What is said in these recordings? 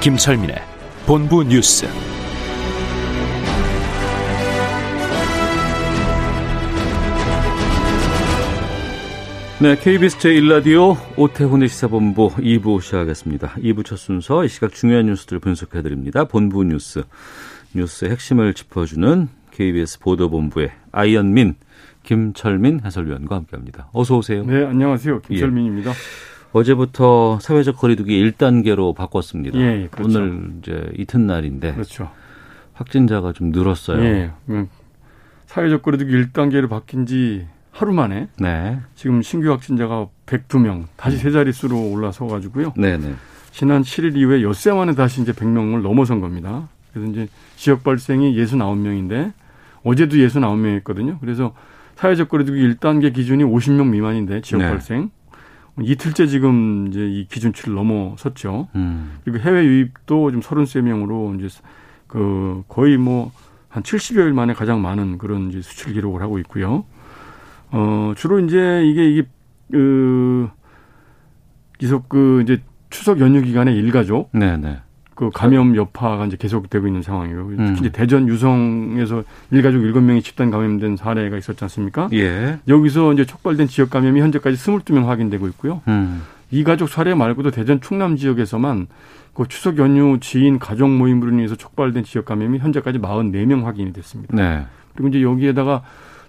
김철민의 본부 뉴스. 네, KBS 제1라디오 오태훈의 시사본부 2부 시작하겠습니다. 2부 첫 순서 이 시각 중요한 뉴스들을 분석해드립니다. 본부 뉴스, 뉴스의 핵심을 짚어주는 KBS 보도본부의 아이언민, 김철민 해설위원과 함께합니다. 어서 오세요. 네, 안녕하세요. 김철민입니다. 어제부터 사회적 거리두기 1단계로 바꿨습니다. 예, 그렇죠. 오늘 이제 이튿날인데 그렇죠. 확진자가 좀 늘었어요. 예. 음, 사회적 거리두기 1단계로 바뀐 지 하루 만에 네, 지금 신규 확진자가 102명, 다시 세 자릿수로 올라서 가지고요. 네, 네. 지난 7일 이후에 엿새 만에 다시 이제 100명을 넘어선 겁니다. 그래서 이제 지역 발생이 69명인데 어제도 69명이었거든요. 그래서 사회적 거리두기 1단계 기준이 50명 미만인데 지역 네. 발생 이틀째 지금 이제 이 기준치를 넘어섰죠. 음, 그리고 해외 유입도 좀 33명으로 이제 그 거의 뭐 한 70여일 만에 가장 많은 그런 이제 수출 기록을 하고 있고요. 어, 주로 이제 이게 이게 그 계속 그 이제 추석 연휴 기간에 일가족 네, 네. 그 감염 여파가 이제 계속되고 있는. 특히 음. 이제 대전 유성에서 일가족 일곱 명이 집단 감염된 사례가 있었지 않습니까? 예, 여기서 이제 촉발된 지역 감염이 현재까지 22명 확인되고 있고요. 음, 이 가족 사례 말고도 대전 충남 지역에서만 그 추석 연휴 지인 가족 모임으로 인해서 촉발된 지역 감염이 현재까지 44명 확인이 됐습니다. 네, 그리고 이제 여기에다가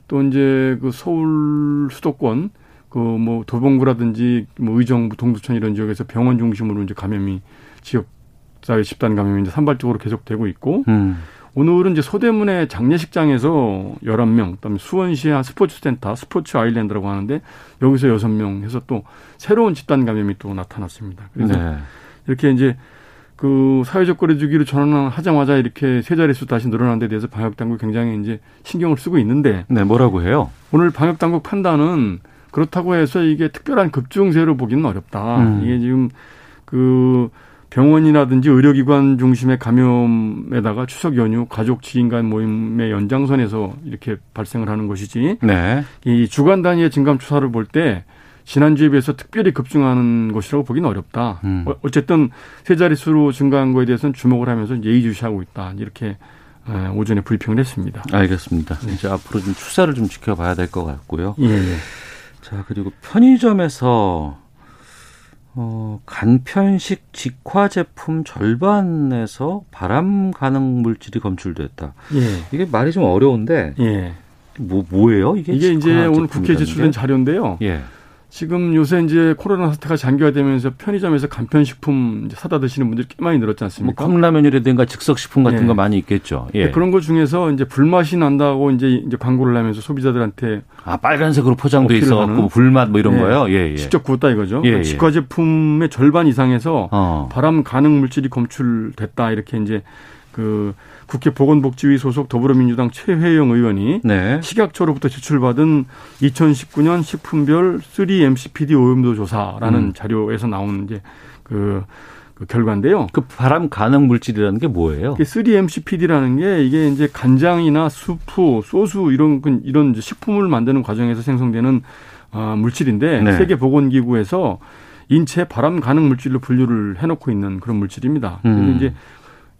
또 이제 그 서울 수도권 그 뭐 도봉구라든지 뭐 의정부 동두천 이런 지역에서 병원 중심으로 이제 감염이 지역 사회 집단 감염이 이제 산발적으로 계속되고 있고 음, 오늘은 이제 소대문의 장례식장에서 11명, 그다음에 수원시의 한 스포츠센터, 스포츠 아일랜드라고 하는데 여기서 6명 해서 또 새로운 집단 감염이 또 나타났습니다. 그래서 네. 이렇게 이제 그 사회적 거리두기로 전환하자마자 이렇게 세 자릿수 다시 늘어난 데 대해서 방역 당국 이 굉장히 이제 신경을 쓰고 있는데 네, 뭐라고 해요? 오늘 방역 당국 판단은 그렇다고 해서 이게 특별한 급증세로 보기는 어렵다. 음. 이게 지금 그 병원이라든지 의료기관 중심의 감염에다가 추석 연휴 가족 지인 간 모임의 연장선에서 이렇게 발생을 하는 것이지 네, 이 주간 단위의 증감 추사를 볼 때 지난주에 비해서 특별히 급증하는 것이라고 보기는 어렵다. 음. 어, 어쨌든 세 자릿수로 증가한 거에 대해서는 주목을 하면서 예의주시하고 있다. 이렇게 에, 오전에 브리핑을 했습니다. 알겠습니다. 이제 앞으로 좀 추세를 좀 지켜봐야 될 것 같고요. 예, 예. 자, 그리고 편의점에서 어, 간편식 직화 제품 절반에서 발암 가능 물질이 검출됐다. 예. 이게 말이 좀 어려운데 예. 뭐 뭐예요? 이게 이게 이제 오늘 국회에 제출된 게? 자료인데요. 예. 지금 요새 이제 코로나 사태가 장기화되면서 편의점에서 간편식품 사다 드시는 분들이 꽤 많이 늘었지 뭐 않습니까? 컵라면이라든가 즉석식품 같은 예. 거 많이 있겠죠. 예. 네, 그런 것 중에서 이제 불맛이 난다고 이제 이제 광고를 하면서 소비자들한테 아 빨간색으로 포장돼 있어갖고? 불맛 뭐 이런 예. 거요. 예, 예. 직접 구웠다 이거죠. 예, 예. 직화 제품의 절반 이상에서 어. 발암 가능 물질이 검출됐다 이렇게 이제 그 국회 보건복지위 소속 더불어민주당 최회영 의원이 네. 식약처로부터 제출받은 2019년 식품별 3MCPD 오염도 조사라는 음. 자료에서 나온 이제 그, 그 결과인데요. 그 발암 가능 물질이라는 게 뭐예요? 이게 3MCPD라는 게 이게 이제 간장이나 수프, 소스 이런 그- 이런 식품을 만드는 과정에서 생성되는 아, 물질인데 네. 세계 보건기구에서 인체 발암 가능 물질로 분류를 해놓고 있는 그런 물질입니다. 음. 이제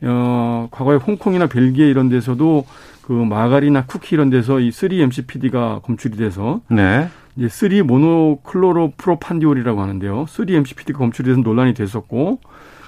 어, 과거에 홍콩이나 벨기에 이런 데서도 그 마가리나 쿠키 이런 데서 이 3MCPD가 검출이 돼서 네. 이제 3 모노클로로프로판디올이라고 하는데요. 3MCPD가 검출이 돼서 논란이 됐었고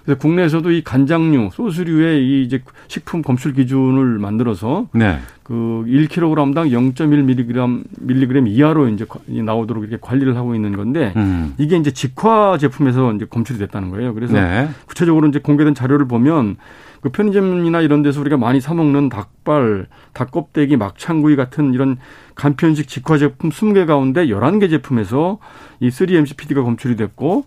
그래서 국내에서도 이 간장류, 소스류의 이 이제 식품 검출 기준을 만들어서 네. 그 1kg당 0.1mg 밀리그램 이하로 이제 과- 나오도록 이렇게 관리를 하고 있는 건데 음. 이게 이제 직화 제품에서 이제 검출이 됐다는 거예요. 그래서 네. 구체적으로 이제 공개된 자료를 보면 그 편의점이나 이런 데서 우리가 많이 사 먹는 닭발, 닭껍데기, 막창구이 같은 이런 간편식 직화 제품 20개 가운데 11개 제품에서 이 3MCPD가 검출이 됐고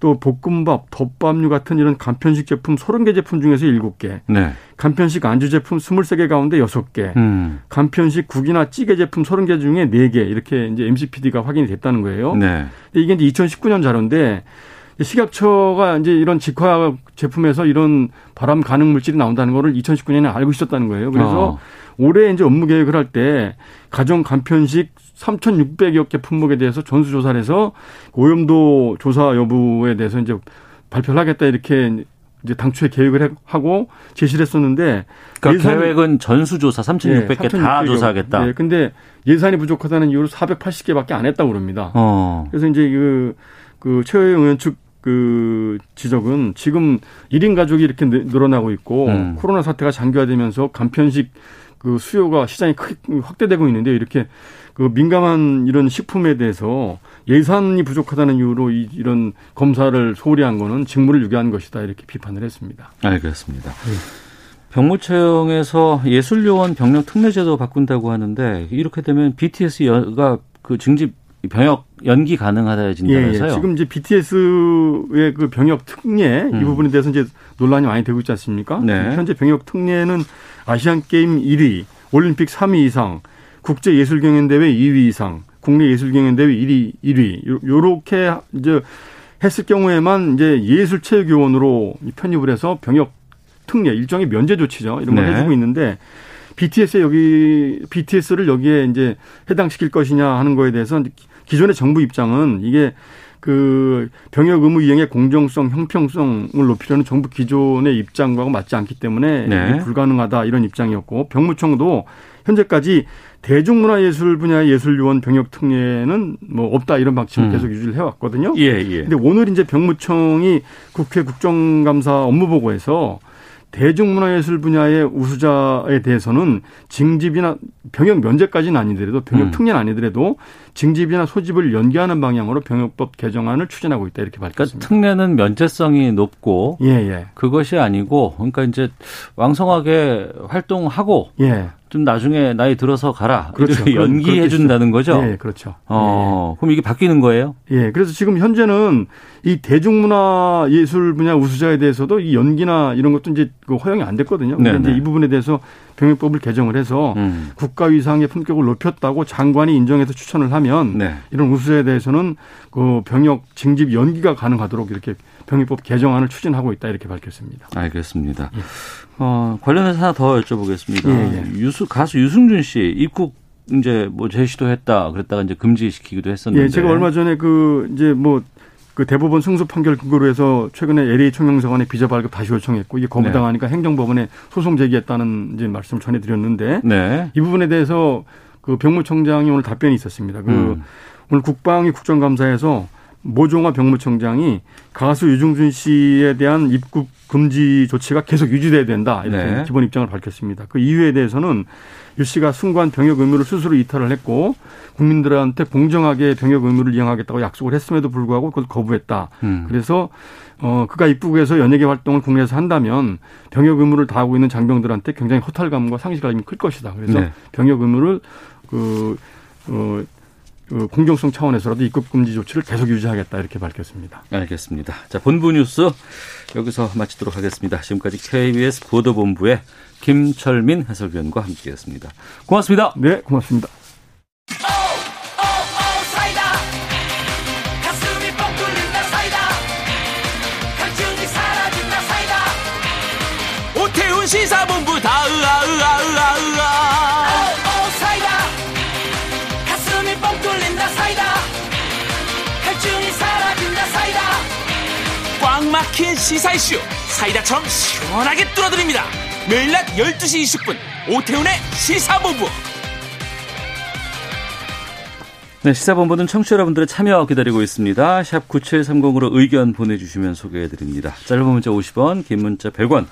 또 볶음밥, 덮밥류 같은 이런 간편식 제품 30개 제품 중에서 7개. 네. 간편식 안주 제품 23개 가운데 6개. 음. 간편식 국이나 찌개 제품 30개 중에 4개. 이렇게 이제 MCPD가 확인이 됐다는 거예요. 네. 근데 이게 이제 2019년 자료인데 식약처가 이제 이런 직화 제품에서 이런 발암 가능 물질이 나온다는 거를 2019년에 알고 있었다는 거예요. 그래서 어. 올해 이제 업무 계획을 할 때 가정 간편식 3,600여 개 품목에 대해서 전수 조사를 해서 오염도 조사 여부에 대해서 이제 발표를 하겠다 이렇게 이제 당초에 계획을 하고 제시를 했었는데 그러니까 계획은 전수조사 3,600개 다3,600 여. 조사하겠다. 네, 근데 예산이 부족하다는 이유로 480개밖에 안 했다고 그럽니다. 어. 그래서 이제 그, 그 최호영 의원 측 그 지적은 지금 1인 가족이 이렇게 늘- 늘어나고 있고 음. 코로나 사태가 장기화되면서 간편식 그 수요가 시장이 크게 확대되고 있는데 이렇게 그 민감한 이런 식품에 대해서 예산이 부족하다는 이유로 이, 이런 검사를 소홀히 한 거는 직무를 유기한 것이다 이렇게 비판을 했습니다. 알겠습니다. 병무청에서 예술요원 병력 특례제도 바꾼다고 하는데 이렇게 되면 BTS가 그 증집 병역 연기 가능하다진다면서요? 예, 지금 이제 BTS의 그 병역 특례 이 음. 부분에 대해서 이제 논란이 많이 되고 있지 않습니까? 네. 현재 병역 특례는 아시안 게임 1위, 올림픽 3위 이상, 국제 예술 경연 대회 2위 이상, 국내 예술 경연 대회 1위 1위 요- 요렇게 이제 했을 경우에만 이제 예술 체육 요원으로 편입을 해서 병역 특례 일종의 면제 조치죠. 이런 걸 네. 해주고 있는데 BTS 여기 BTS를 여기에 이제 해당시킬 것이냐 하는 거에 대해서 기존의 정부 입장은 이게 그 병역 의무 이행의 공정성, 형평성을 높이려는 정부 기존의 입장과 맞지 않기 때문에 네. 불가능하다 이런 입장이었고 병무청도 현재까지 대중문화예술 분야의 예술요원 병역 특례는 뭐 없다 이런 방침을 음. 계속 유지를 해왔거든요. 예, 예. 근데 오늘 이제 병무청이 국회 국정감사 업무보고에서 대중문화예술 분야의 우수자에 대해서는 징집이나 병역 면제까지는 아니더라도 병역 음. 특례는 아니더라도 징집이나 소집을 연기하는 방향으로 병역법 개정안을 추진하고 있다 이렇게 그러니까 밝혔습니다. 특례는 면제성이 높고 예, 예. 그것이 아니고 그러니까 이제 왕성하게 활동하고 예. 좀 나중에 나이 들어서 가라. 그렇죠. 연기해. 준다는 거죠. 예, 그렇죠. 어, 그럼 이게 바뀌는 거예요? 예, 그래서 지금 현재는 이 대중문화 예술 분야 우수자에 대해서도 이 연기나 이런 것도 이제 그 허용이 안 됐거든요. 근데 네네. 이제 이 부분에 대해서 병역법을 개정을 해서 음. 국가 위상의 품격을 높였다고 장관이 인정해서 추천을 하면 네. 이런 우수자에 대해서는 그 병역 징집 연기가 가능하도록 이렇게 병역법 개정안을 추진하고 있다 이렇게 밝혔습니다. 알겠습니다. 어, 관련해서 하나 더 여쭤보겠습니다. 예, 유수, 가수 유승준 씨 입국 이제 뭐 제시도 했다 그랬다가 이제 금지시키기도 했었는데. 예, 제가 얼마 전에 그 이제 뭐 그 대법원 승소 판결 근거로 해서 최근에 LA 총영사관에 비자 발급 다시 요청했고 이게 거부당하니까 행정법원에 소송 제기했다는 이제 말씀을 전해드렸는데 네. 이 부분에 대해서 그 병무청장이 오늘 답변이 있었습니다. 그 음. 오늘 국방위 국정감사에서 모종화 병무청장이 가수 유중준 씨에 대한 입국 금지 조치가 계속 유지돼야 된다 이렇게 네. 기본 입장을 밝혔습니다. 그 이유에 대해서는 유 씨가 순관 병역 의무를 스스로 이탈을 했고 국민들한테 공정하게 병역 의무를 이행하겠다고 약속을 했음에도 불구하고 그걸 거부했다. 음. 그래서 어 그가 입국해서 연예계 활동을 국내에서 한다면 병역 의무를 다하고 있는 장병들한테 굉장히 허탈감과 상실감이 클 것이다. 그래서 네. 병역 의무를 그 어, 그 공정성 차원에서라도 입국 금지 조치를 계속 유지하겠다 이렇게 밝혔습니다. 알겠습니다. 자, 본부 뉴스 여기서 마치도록 하겠습니다. 지금까지 KBS 보도본부의 김철민 해설위원과 함께했습니다. 고맙습니다. 네, 고맙습니다. 꽉 막힌 시사 이슈 사이다처럼 시원하게 뚫어드립니다 매일 낮 12시 20분 오태훈의 시사본부 네, 시사본부는 청취자 여러분들의 참여 기다리고 있습니다. 샵 9730으로 의견 보내주시면 소개해드립니다. 짧은 문자 50원, 긴 문자 100원,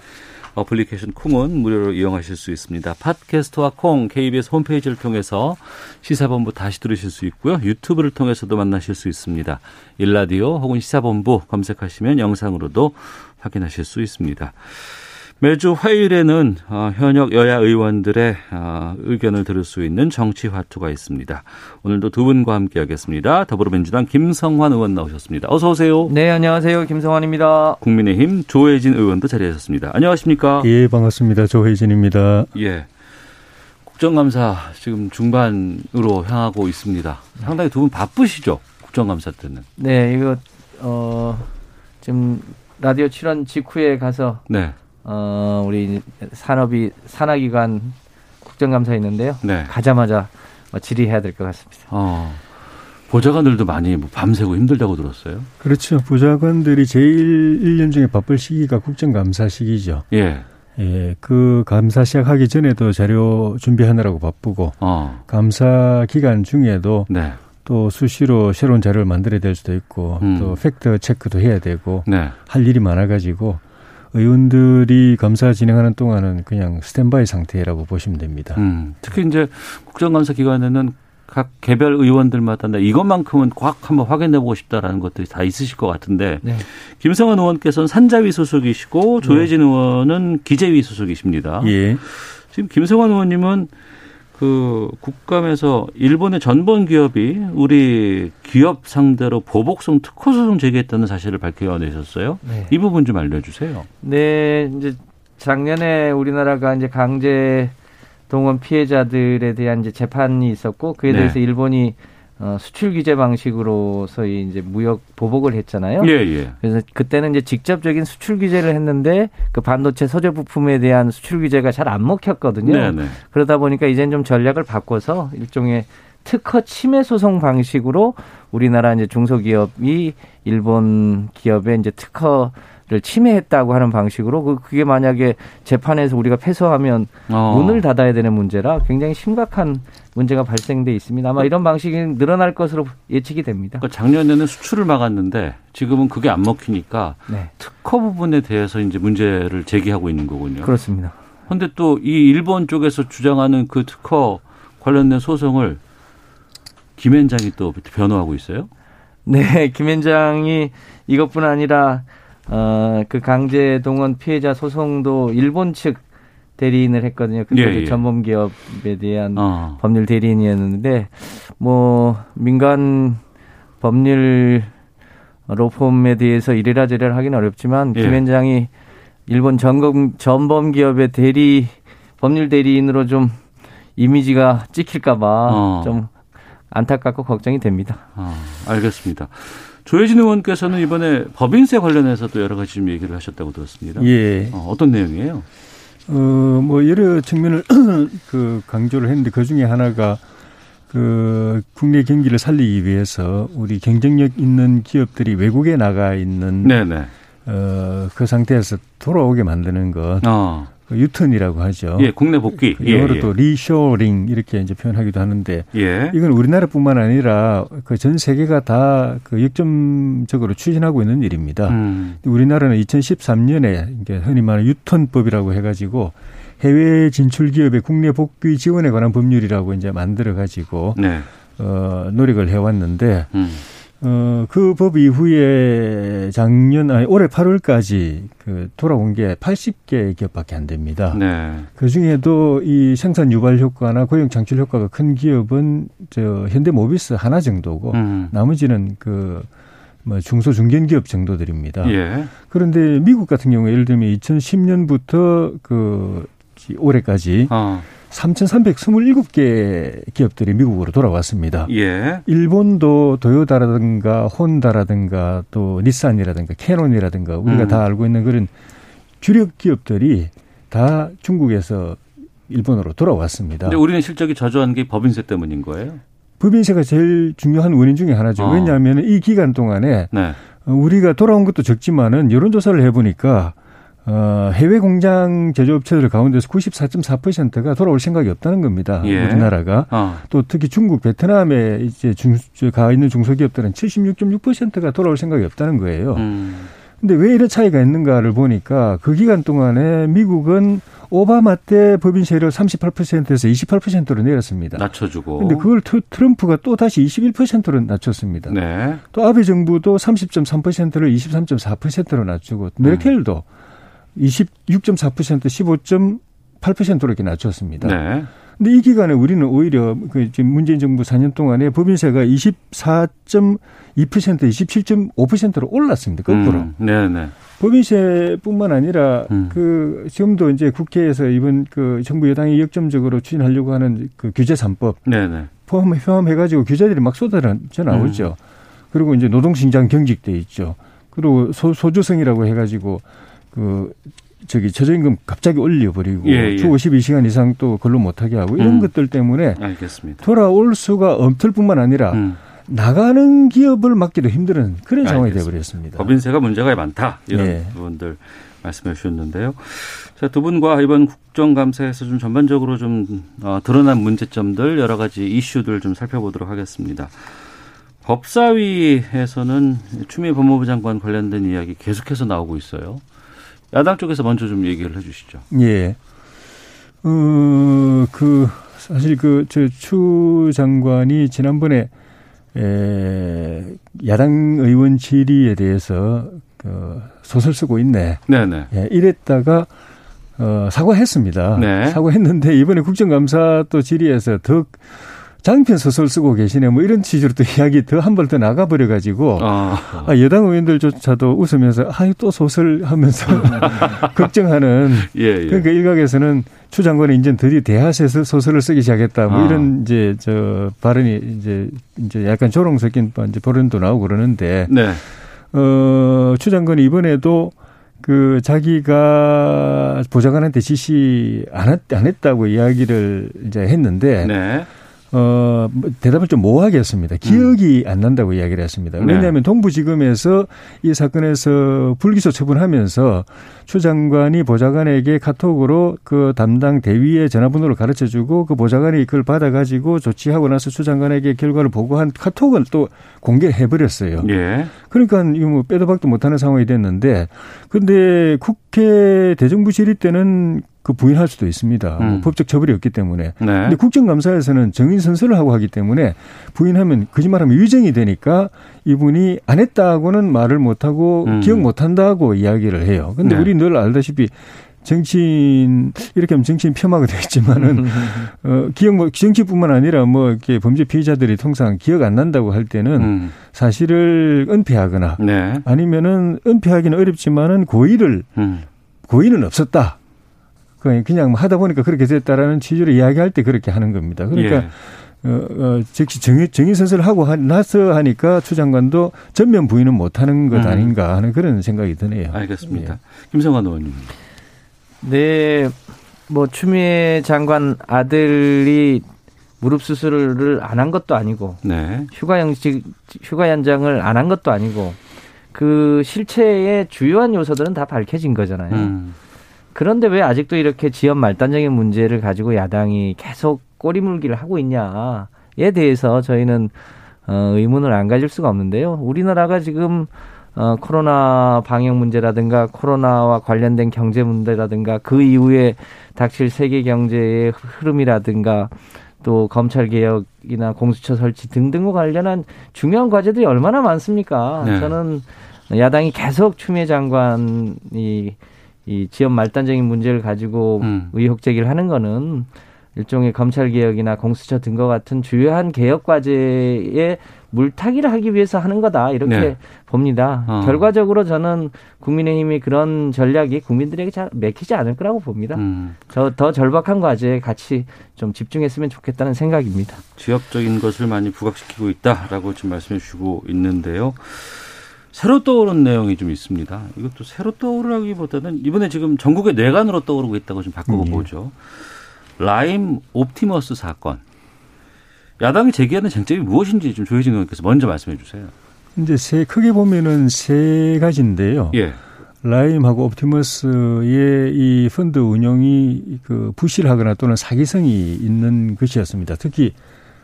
어플리케이션 콩은 무료로 이용하실 수 있습니다. 팟캐스트와 콩, KBS 홈페이지를 통해서 시사본부 다시 들으실 수 있고요. 유튜브를 통해서도 만나실 수 있습니다. 일라디오 혹은 시사본부 검색하시면 영상으로도 확인하실 수 있습니다. 매주 화요일에는 어, 현역 여야 의원들의 어, 의견을 들을 수 있는 정치 화투가 있습니다. 오늘도 두 분과 함께하겠습니다. 더불어민주당 김성환 의원 나오셨습니다. 어서 오세요. 네, 안녕하세요. 김성환입니다. 국민의힘 조혜진 의원도 자리하셨습니다. 안녕하십니까? 예, 반갑습니다. 조혜진입니다. 예. 국정감사 지금 중반으로 향하고 있습니다. 상당히 두 분 바쁘시죠? 국정감사 때는. 네, 이거 어 지금 라디오 출연 직후에 가서 네. 어 우리 산업이 산하기관 국정감사 있는데요. 네. 가자마자 뭐 질의해야 될 것 같습니다. 어. 보좌관들도 많이 뭐 밤새고 힘들다고 들었어요. 그렇죠. 보좌관들이 제일 1년 중에 바쁠 시기가 국정감사 시기죠. 예. 예, 그 감사 시작하기 전에도 자료 준비하느라고 바쁘고, 어. 감사 기간 중에도 네. 또 수시로 새로운 자료를 만들어야 될 수도 있고, 음. 또 팩트 체크도 해야 되고, 네. 할 일이 많아가지고, 의원들이 감사 진행하는 동안은 그냥 스탠바이 상태라고 보시면 됩니다. 음. 특히 이제 국정감사 기간에는 각 개별 의원들마다 나 이것만큼은 꽉 한번 확인해 보고 싶다라는 것들이 다 있으실 것 같은데 네. 김성환 의원께서는 산자위 소속이시고 조혜진 의원은 기재위 소속이십니다. 예. 지금 김성환 의원님은 그 국감에서 일본의 전범 기업이 우리 기업 상대로 보복성 특허 소송 제기했다는 사실을 밝혀내셨어요. 네. 이 부분 좀 알려주세요. 네, 이제 작년에 우리나라가 이제 강제 동원 피해자들에 대한 이제 재판이 있었고 그에 네. 대해서 일본이 어, 수출 규제 방식으로서의 이제 무역 보복을 했잖아요. 예, 예. 그래서 그때는 이제 직접적인 수출 규제를 했는데 그 반도체 소재 부품에 대한 수출 규제가 잘 안 먹혔거든요. 네, 네. 그러다 보니까 이제는 좀 전략을 바꿔서 일종의 특허 침해 소송 방식으로 우리나라 이제 중소기업이 일본 기업의 이제 특허를 침해했다고 하는 방식으로 그 그게 만약에 재판에서 우리가 패소하면 어. 문을 닫아야 되는 문제라 굉장히 심각한 문제가 발생돼 있습니다. 아마 이런 방식이 늘어날 것으로 예측이 됩니다. 그러니까 작년에는 수출을 막았는데 지금은 그게 안 먹히니까 네, 특허 부분에 대해서 이제 문제를 제기하고 있는 거군요. 그렇습니다. 그런데 또 이 일본 쪽에서 주장하는 그 특허 관련된 소송을 김현장이 또 변호하고 있어요. 네, 김현장이 이것뿐 아니라 어, 그 강제 동원 피해자 소송도 일본 측 대리인을 했거든요. 그때 예, 예. 전범 기업에 대한 어. 법률 대리인이었는데 뭐 민간 법률 로펌에 대해서 이래라 저래라 하기는 어렵지만 예. 김현장이 일본 전범 전범 기업의 대리 법률 대리인으로 좀 이미지가 찍힐까봐 어. 좀 안타깝고 걱정이 됩니다. 아, 알겠습니다. 조혜진 의원께서는 이번에 법인세 관련해서도 여러 가지 좀 얘기를 하셨다고 들었습니다. 예. 어, 어떤 내용이에요? 어, 뭐 여러 측면을 그 강조를 했는데 그 중에 하나가 그 국내 경기를 살리기 위해서 우리 경쟁력 있는 기업들이 외국에 나가 있는 네네. 어, 그 상태에서 돌아오게 만드는 것, 어, 그 유턴이라고 하죠. 예, 국내 복귀. 예, 영어로 예. 또 리쇼링 이렇게 이제 표현하기도 하는데 예. 이건 우리나라뿐만 아니라 그 전 세계가 다 그 역점적으로 추진하고 있는 일입니다. 음, 우리나라는 2013년에 이게 흔히 말하는 유턴법이라고 해가지고 해외 진출 기업의 국내 복귀 지원에 관한 법률이라고 이제 만들어 가지고 네. 어 노력을 해왔는데 음, 어 그 법 이후에 작년 아니 올해 8월까지 그 돌아온 게 80개 기업밖에 안 됩니다. 네. 그 중에도 이 생산 유발 효과나 고용 창출 효과가 큰 기업은 저 현대 모비스 하나 정도고 음, 나머지는 그 뭐 중소 중견 기업 정도들입니다. 예. 그런데 미국 같은 경우에 예를 들면 2010년부터 그 올해까지 어, 3,327개 기업들이 미국으로 돌아왔습니다. 예. 일본도 도요타라든가 혼다라든가 또 닛산이라든가 캐논이라든가 우리가 음. 다 알고 있는 그런 주력 기업들이 다 중국에서 일본으로 돌아왔습니다. 근데 우리는 실적이 저조한 게 법인세 때문인 거예요? 법인세가 제일 중요한 원인 중에 하나죠. 어. 왜냐하면 이 기간 동안에 네. 어, 우리가 돌아온 것도 적지만은 여론조사를 해보니까 어, 해외 공장 제조업체들 가운데서 94.4%가 돌아올 생각이 없다는 겁니다. 예. 우리나라가. 어, 또 특히 중국, 베트남에 이제 중, 가 있는 중소기업들은 76.6%가 돌아올 생각이 없다는 거예요. 음, 근데 왜 이런 차이가 있는가를 보니까 그 기간 동안에 미국은 오바마 때 법인세를 38%에서 28%로 내렸습니다. 낮춰주고. 근데 그걸 트- 트럼프가 또 다시 21%로 낮췄습니다. 네. 또 아베 정부도 30.3%를 23.4%로 낮추고 메르켈도 26.4% 15.8%로 이렇게 낮췄습니다. 네. 근데 이 기간에 우리는 오히려 그 지금 문재인 정부 4년 동안에 법인세가 24.2% 27.5%로 올랐습니다. 거꾸로. 음, 네, 네. 법인세뿐만 아니라 음. 그 지금도 이제 국회에서 이번 그 정부 여당이 역점적으로 추진하려고 하는 그 규제 3법 네, 네. 포함 포함해 가지고 규제들이 막 쏟아져 나오죠. 음. 그리고 이제 노동신장 경직돼 있죠. 그리고 소, 소주성이라고 해가지고 그 저기 최저임금 갑자기 올려버리고 예, 예. 주 52시간 이상 또 근로 못하게 하고 이런 음. 것들 때문에 알겠습니다. 돌아올 수가 없을 뿐만 아니라 음. 나가는 기업을 막기도 힘든 그런 상황이. 되어버렸습니다. 법인세가 문제가 많다 이런 네. 부분들 말씀해 주셨는데요. 자, 두 분과 이번 국정감사에서 좀 전반적으로 좀 어, 드러난 문제점들 여러 가지 이슈들 좀 살펴보도록 하겠습니다. 법사위에서는 추미애 법무부 장관 관련된 이야기 계속해서 나오고 있어요. 야당 쪽에서 먼저 좀 얘기를 해주시죠. 예. 어, 그, 사실 그, 저, 추 장관이 지난번에, 에, 야당 의원 질의에 대해서, 그, 소설 쓰고 있네. 네네. 예, 이랬다가, 어, 사과했습니다. 네. 사과했는데, 이번에 국정감사 또 질의에서 더 장편 소설 쓰고 계시네. 뭐 이런 취지로 또 이야기 더한번더 나가버려 가지고, 아, 아, 여당 의원들조차도 웃으면서, 아유, 또 소설 하면서 걱정하는 예, 예. 그러니까 일각에서는 추 장관이 이제 드디어 대하에서 소설을 쓰기 시작했다. 뭐 아. 이런 이제 저 발언이 이제 이제 약간 조롱 섞인 이제 발언도 나오고 그러는데 네. 어, 추 장관이 이번에도 그 자기가 보좌관한테 지시 안, 했, 안 했다고 이야기를 이제 했는데 네. 어, 뭐 대답을 좀 모호하게 했습니다. 기억이 안 난다고 이야기를 했습니다. 네. 왜냐하면 동부지검에서 이 사건에서 불기소 처분하면서 추 장관이 보좌관에게 카톡으로 그 담당 대위의 전화번호를 가르쳐 주고 그 보좌관이 그걸 받아가지고 조치하고 나서 추 장관에게 결과를 보고한 카톡을 또 공개해 버렸어요. 예. 그러니까 이거 뭐 빼도 박도 못하는 상황이 됐는데 근데 국회 대정부 질의 때는 그 부인할 수도 있습니다. 뭐 음. 법적 처벌이 없기 때문에. 네. 근데 국정감사에서는 정인 선서를 하고 하기 때문에 부인하면 거짓말하면 위증이 되니까 이분이 안 했다고는 말을 못하고 음. 기억 못한다고 이야기를 해요. 근데 네. 우리 늘 알다시피 정치인 이렇게 하면 정치인 폄하가 되겠지만은 어 기억 뭐 정치뿐만 아니라 뭐 이렇게 범죄 피의자들이 통상 기억 안 난다고 할 때는 음. 사실을 은폐하거나 네. 아니면은 은폐하기는 어렵지만은 고의를 음. 고의는 없었다. 그냥 그냥 뭐 하다 보니까 그렇게 됐다라는 취지로 이야기할 때 그렇게 하는 겁니다. 그러니까 예. 어, 어, 즉시 정의, 정의 선서를 하고 하- 나서 하니까 추 장관도 전면 부인은 못하는 것 음. 아닌가 하는 그런 생각이 드네요. 알겠습니다. 예. 김성환 의원님. 네, 뭐 추미애 장관 아들이 무릎 수술을 안 한 것도 아니고 네. 휴가 영직 휴가 연장을 안 한 것도 아니고 그 실체의 주요한 요소들은 다 밝혀진 거잖아요. 음. 그런데 왜 아직도 이렇게 지연 말단적인 문제를 가지고 야당이 계속 꼬리물기를 하고 있냐에 대해서 저희는 어, 의문을 안 가질 수가 없는데요. 우리나라가 지금 어, 코로나 방역 문제라든가 코로나와 관련된 경제 문제라든가 그 이후에 닥칠 세계 경제의 흐름이라든가 또 검찰 개혁이나 공수처 설치 등등과 관련한 중요한 과제들이 얼마나 많습니까? 네. 저는 야당이 계속 추미애 장관이 이 지연 말단적인 문제를 가지고 음. 의혹 제기를 하는 거는 일종의 검찰 개혁이나 공수처 등과 같은 주요한 개혁 과제에 물타기를 하기 위해서 하는 거다 이렇게 네. 봅니다. 어. 결과적으로 저는 국민의힘이 그런 전략이 국민들에게 잘 맥히지 않을 거라고 봅니다. 음. 저더 절박한 과제에 같이 좀 집중했으면 좋겠다는 생각입니다. 지역적인 것을 많이 부각시키고 있다라고 지금 말씀해 주시고 있는데요. 새로 떠오른 내용이 좀 있습니다. 이것도 새로 떠오르기보다는 이번에 지금 전국의 뇌관으로 떠오르고 있다고 좀 바꾸고 예. 보죠. 라임 옵티머스 사건. 야당이 제기하는 쟁점이 무엇인지 좀 조해진 의원께서 먼저 말씀해 주세요. 이제 세 크게 보면은 세 가지인데요. 예. 라임하고 옵티머스의 이 펀드 운영이 그 부실하거나 또는 사기성이 있는 것이었습니다. 특히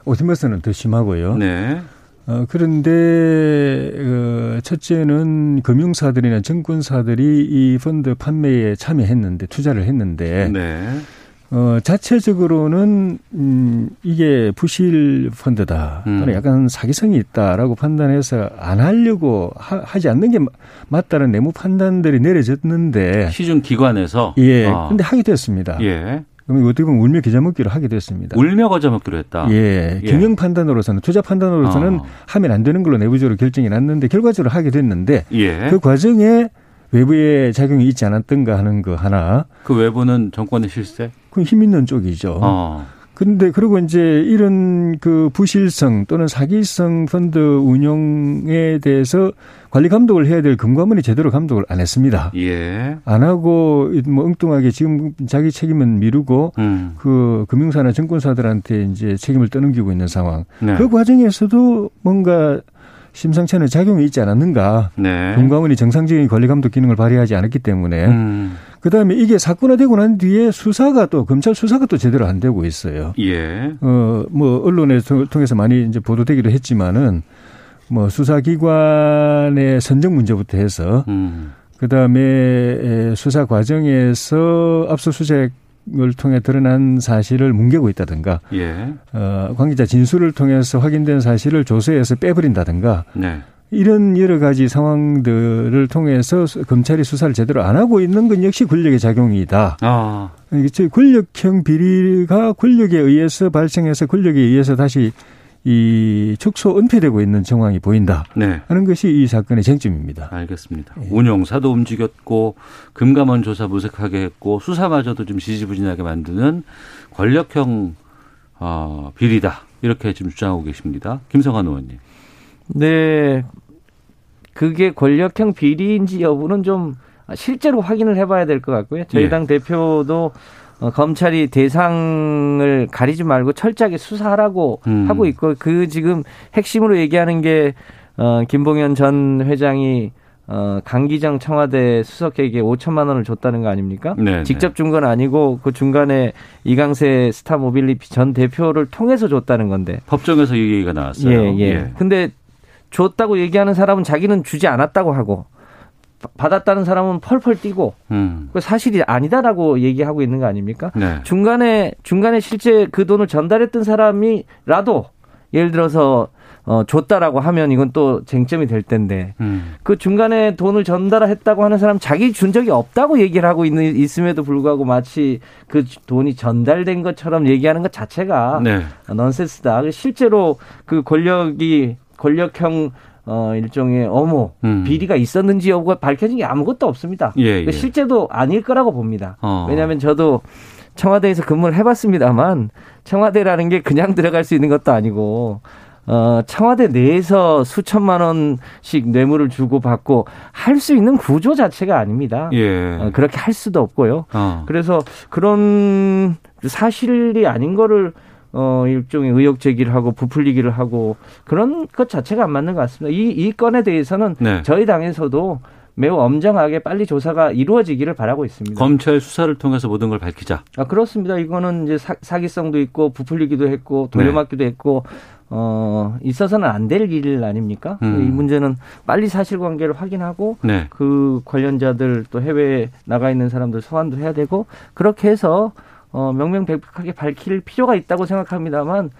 옵티머스는 더 심하고요. 네. 어, 그런데 어, 첫째는 금융사들이나 증권사들이 이 펀드 판매에 참여했는데 투자를 했는데 네. 어, 자체적으로는, 음, 이게 부실 펀드다. 음. 또는 약간 사기성이 있다라고 판단해서 안 하려고 하, 지 않는 게 맞다는 내무 판단들이 내려졌는데. 시중 기관에서. 예. 어. 근데 하게 됐습니다. 예. 그럼 어떻게 보면 울며 겨자 먹기로 하게 됐습니다. 울며 겨자 먹기로 했다. 예. 예. 경영 판단으로서는, 투자 판단으로서는 어. 하면 안 되는 걸로 내부적으로 결정이 났는데 결과적으로 하게 됐는데. 예. 그 과정에 외부의 작용이 있지 않았던가 하는 거 하나. 그 외부는 정권의 실세? 그건 힘 있는 쪽이죠. 어. 근데 그리고 이제 이런 그 부실성 또는 사기성 펀드 운용에 대해서 관리 감독을 해야 될 금감원이 제대로 감독을 안 했습니다. 예. 안 하고 뭐 엉뚱하게 지금 자기 책임은 미루고 음. 그 금융사나 증권사들한테 이제 책임을 떠넘기고 있는 상황. 네. 그 과정에서도 뭔가 심상치 않은 작용이 있지 않았는가. 네. 금감원이 정상적인 관리 감독 기능을 발휘하지 않았기 때문에 음. 그다음에 이게 사건화되고 난 뒤에 수사가 또 검찰 수사가 또 제대로 안 되고 있어요. 예. 어뭐 언론에 통해서 많이 이제 보도되기도 했지만은 뭐 수사기관의 선정 문제부터 해서 음. 그다음에 수사 과정에서 압수수색 을 통해 드러난 사실을 뭉개고 있다든가 예. 어 관계자 진술을 통해서 확인된 사실을 조서에서 빼버린다든가 네. 이런 여러 가지 상황들을 통해서 수- 검찰이 수사를 제대로 안 하고 있는 건 역시 권력의 작용이다. 아. 권력형 비리가 권력에 의해서 발생해서 권력에 의해서 다시 이 축소 은폐되고 있는 정황이 보인다. 네. 하는 것이 이 사건의 쟁점입니다. 알겠습니다. 예. 운용사도 움직였고 금감원 조사 무색하게 했고 수사마저도 좀 지지부진하게 만드는 권력형 어, 비리다 이렇게 지금 주장하고 계십니다. 김성환 의원님. 네. 그게 권력형 비리인지 여부는 좀 실제로 확인을 해봐야 될 것 같고요. 저희 예. 당 대표도 어, 검찰이 대상을 가리지 말고 철저하게 수사하라고 음. 하고 있고 그 지금 핵심으로 얘기하는 게 어, 김봉현 전 회장이 어, 강기정 청와대 수석에게 5천만 원을 줬다는 거 아닙니까? 네, 직접 준 건 아니고 그 중간에 이강세 스타 모빌리티 전 대표를 통해서 줬다는 건데. 법정에서 이 얘기가 나왔어요. 예, 예. 근데 줬다고 얘기하는 사람은 자기는 주지 않았다고 하고 바- 받았다는 사람은 펄펄 뛰고 음. 그 사실이 아니다라고 얘기하고 있는 거 아닙니까? 네. 중간에 중간에 실제 그 돈을 전달했던 사람이라도 예를 들어서 어 줬다라고 하면 이건 또 쟁점이 될 텐데 음. 그 중간에 돈을 전달했다고 하는 사람 자기 준 적이 없다고 얘기를 하고 있는 있음에도 불구하고 마치 그 돈이 전달된 것처럼 얘기하는 것 자체가 네. 넌센스다. 실제로 그 권력이 권력형 어 일종의 어모 음. 비리가 있었는지 여부가 밝혀진 게 아무것도 없습니다. 예, 예. 실제도 아닐 거라고 봅니다. 어. 왜냐하면 저도 청와대에서 근무를 해봤습니다만 청와대라는 게 그냥 들어갈 수 있는 것도 아니고 어, 청와대 내에서 수천만 원씩 뇌물을 주고 받고 할 수 있는 구조 자체가 아닙니다. 예. 어, 그렇게 할 수도 없고요. 어. 그래서 그런 사실이 아닌 거를 어 일종의 의혹 제기를 하고 부풀리기를 하고 그런 것 자체가 안 맞는 것 같습니다. 이 이 건에 대해서는 네. 저희 당에서도 매우 엄정하게 빨리 조사가 이루어지기를 바라고 있습니다. 검찰 수사를 통해서 모든 걸 밝히자. 아 그렇습니다. 이거는 이제 사, 사기성도 있고 부풀리기도 했고 돌려막기도 했고 어 있어서는 안 될 일 아닙니까? 음. 이 문제는 빨리 사실관계를 확인하고 네. 그 관련자들 또 해외에 나가 있는 사람들 소환도 해야 되고 그렇게 해서 어 명명백백하게 밝힐 필요가 있다고 생각합니다만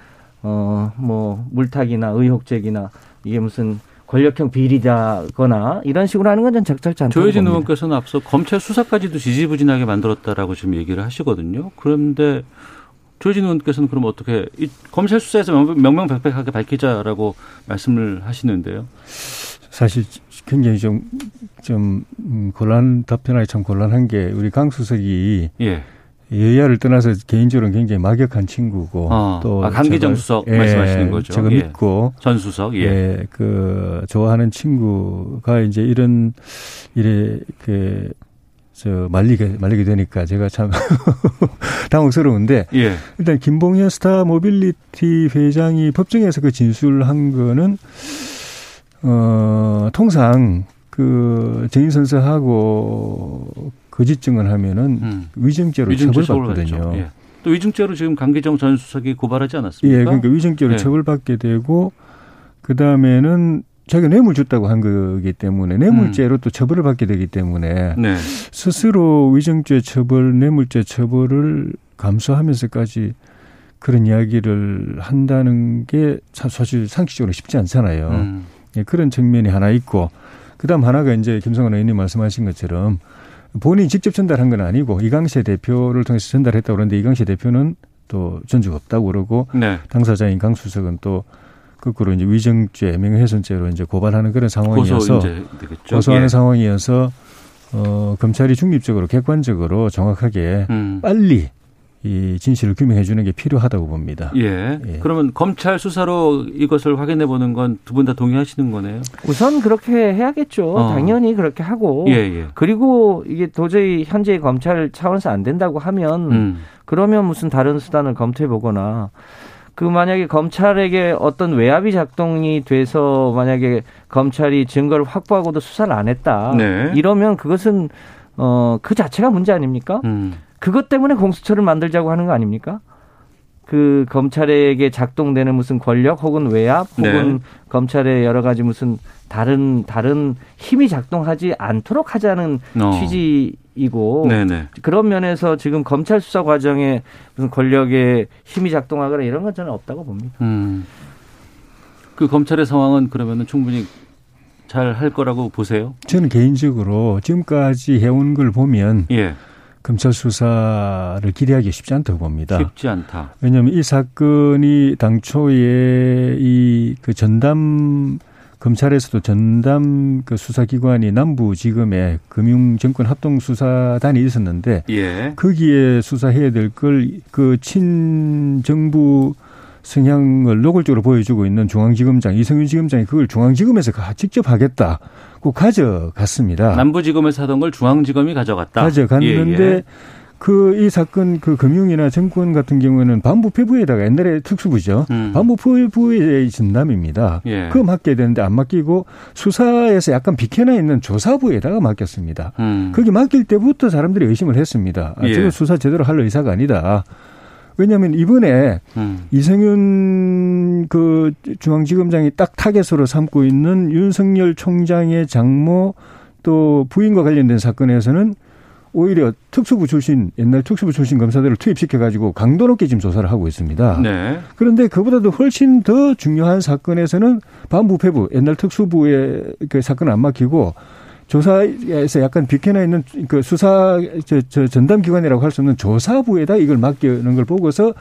어 뭐 물타기나 의혹 제기나 이게 무슨 권력형 비리다거나 이런 식으로 하는 건 전 적절치 않다고 조혜진. 의원께서는 앞서 검찰 수사까지도 지지부진하게 만들었다라고 지금 얘기를 하시거든요. 그런데 조혜진 의원께서는 그럼 어떻게 이 검찰 수사에서 명- 명명백백하게 밝히자라고 말씀을 하시는데요. 사실 굉장히 좀, 좀, 음, 곤란, 답변하기 참 곤란한 게 우리 강 수석이 예. 여야를 떠나서 개인적으로는 굉장히 막역한 친구고 어. 또 아, 강기정 수석 예, 말씀하시는 거죠. 제가 예. 믿고 전 수석. 예. 예, 그 좋아하는 친구가 이제 이런 일에 그 저 말리게 말리게 되니까 제가 참 당혹스러운데 예. 일단 김봉현 스타 모빌리티 회장이 법정에서 그 진술한 거는 어 통상 그 정인 선서하고 거짓 증언 하면은 음. 위증죄로 위증죄 처벌받거든요. 예. 또 위증죄로 지금 강기정 전 수석이 고발하지 않았습니까? 예, 그러니까 위증죄로 예. 처벌받게 되고 그 다음에는 자기가 뇌물 줬다고 한 거기 때문에 뇌물죄로 또 처벌을 받게 되기 때문에 네. 스스로 위증죄 처벌, 뇌물죄 처벌을 감수하면서까지 그런 이야기를 한다는 게 사실 상식적으로 쉽지 않잖아요. 음. 예, 그런 측면이 하나 있고 그다음 하나가 이제 김성원 의원님 말씀하신 것처럼 본인이 직접 전달한 건 아니고 이강세 대표를 통해서 전달했다고 그러는데 이강세 대표는 또 전적 없다고 그러고 네. 당사자인 강 수석은 또 거꾸로 이제 위정죄, 명예훼손죄로 이제 고발하는 그런 상황이어서 고소 하는 예. 상황이어서 어 검찰이 중립적으로 객관적으로 정확하게 음. 빨리 이 진실을 규명해 주는 게 필요하다고 봅니다. 예. 예. 그러면 검찰 수사로 이것을 확인해 보는 건 두 분 다 동의하시는 거네요? 우선 그렇게 해야겠죠. 어. 당연히 그렇게 하고. 예, 예. 그리고 이게 도저히 현재 검찰 차원에서 안 된다고 하면 음. 그러면 무슨 다른 수단을 검토해 보거나 그 만약에 검찰에게 어떤 외압이 작동이 돼서 만약에 검찰이 증거를 확보하고도 수사를 안 했다. 네. 이러면 그것은 어 그 자체가 문제 아닙니까? 음. 그것 때문에 공수처를 만들자고 하는 거 아닙니까? 그 검찰에게 작동되는 무슨 권력 혹은 외압 혹은 네. 검찰의 여러 가지 무슨 다른 다른 힘이 작동하지 않도록 하자는 어. 취지이고 네네. 그런 면에서 지금 검찰 수사 과정에 무슨 권력의 힘이 작동하거나 이런 건 저는 없다고 봅니다. 음. 그 검찰의 상황은 그러면은 충분히 잘 할 거라고 보세요? 저는 개인적으로 지금까지 해온 걸 보면 예. 검찰 수사를 기대하기 쉽지 않다고 봅니다. 쉽지 않다. 왜냐하면 이 사건이 당초에 이 그 전담 검찰에서도 전담 그 수사기관이 남부지검에 금융정권 합동수사단이 있었는데 예. 거기에 수사해야 될 걸 그 친정부 성향을 노골적으로 보여주고 있는 중앙지검장 이성윤 지검장이 그걸 중앙지검에서 직접 하겠다. 고 가져갔습니다. 남부지검에서 하던 걸 중앙지검이 가져갔다. 가져갔는데 예, 예. 그이 사건 그 금융이나 정권 같은 경우에는 반부패부에다가 옛날에 특수부죠. 음. 반부패부의 진담입니다. 예. 그거 맡겨야 되는데 안 맡기고 수사에서 약간 비켜나 있는 조사부에다가 맡겼습니다. 음. 거기 맡길 때부터 사람들이 의심을 했습니다. 아, 예. 저거 수사 제대로 할 의사가 아니다. 왜냐하면 이번에 음. 이성윤 그 중앙지검장이 딱 타겟으로 삼고 있는 윤석열 총장의 장모 또 부인과 관련된 사건에서는 오히려 특수부 출신 옛날 특수부 출신 검사들을 투입시켜 가지고 강도 높게 지금 조사를 하고 있습니다. 네. 그런데 그보다도 훨씬 더 중요한 사건에서는 반부패부 옛날 특수부의 그 사건을 안 맡기고 조사에서 약간 비켜나 있는 그 수사 저, 저 전담 기관이라고 할 수 없는 조사부에다 이걸 맡기는 걸 보고서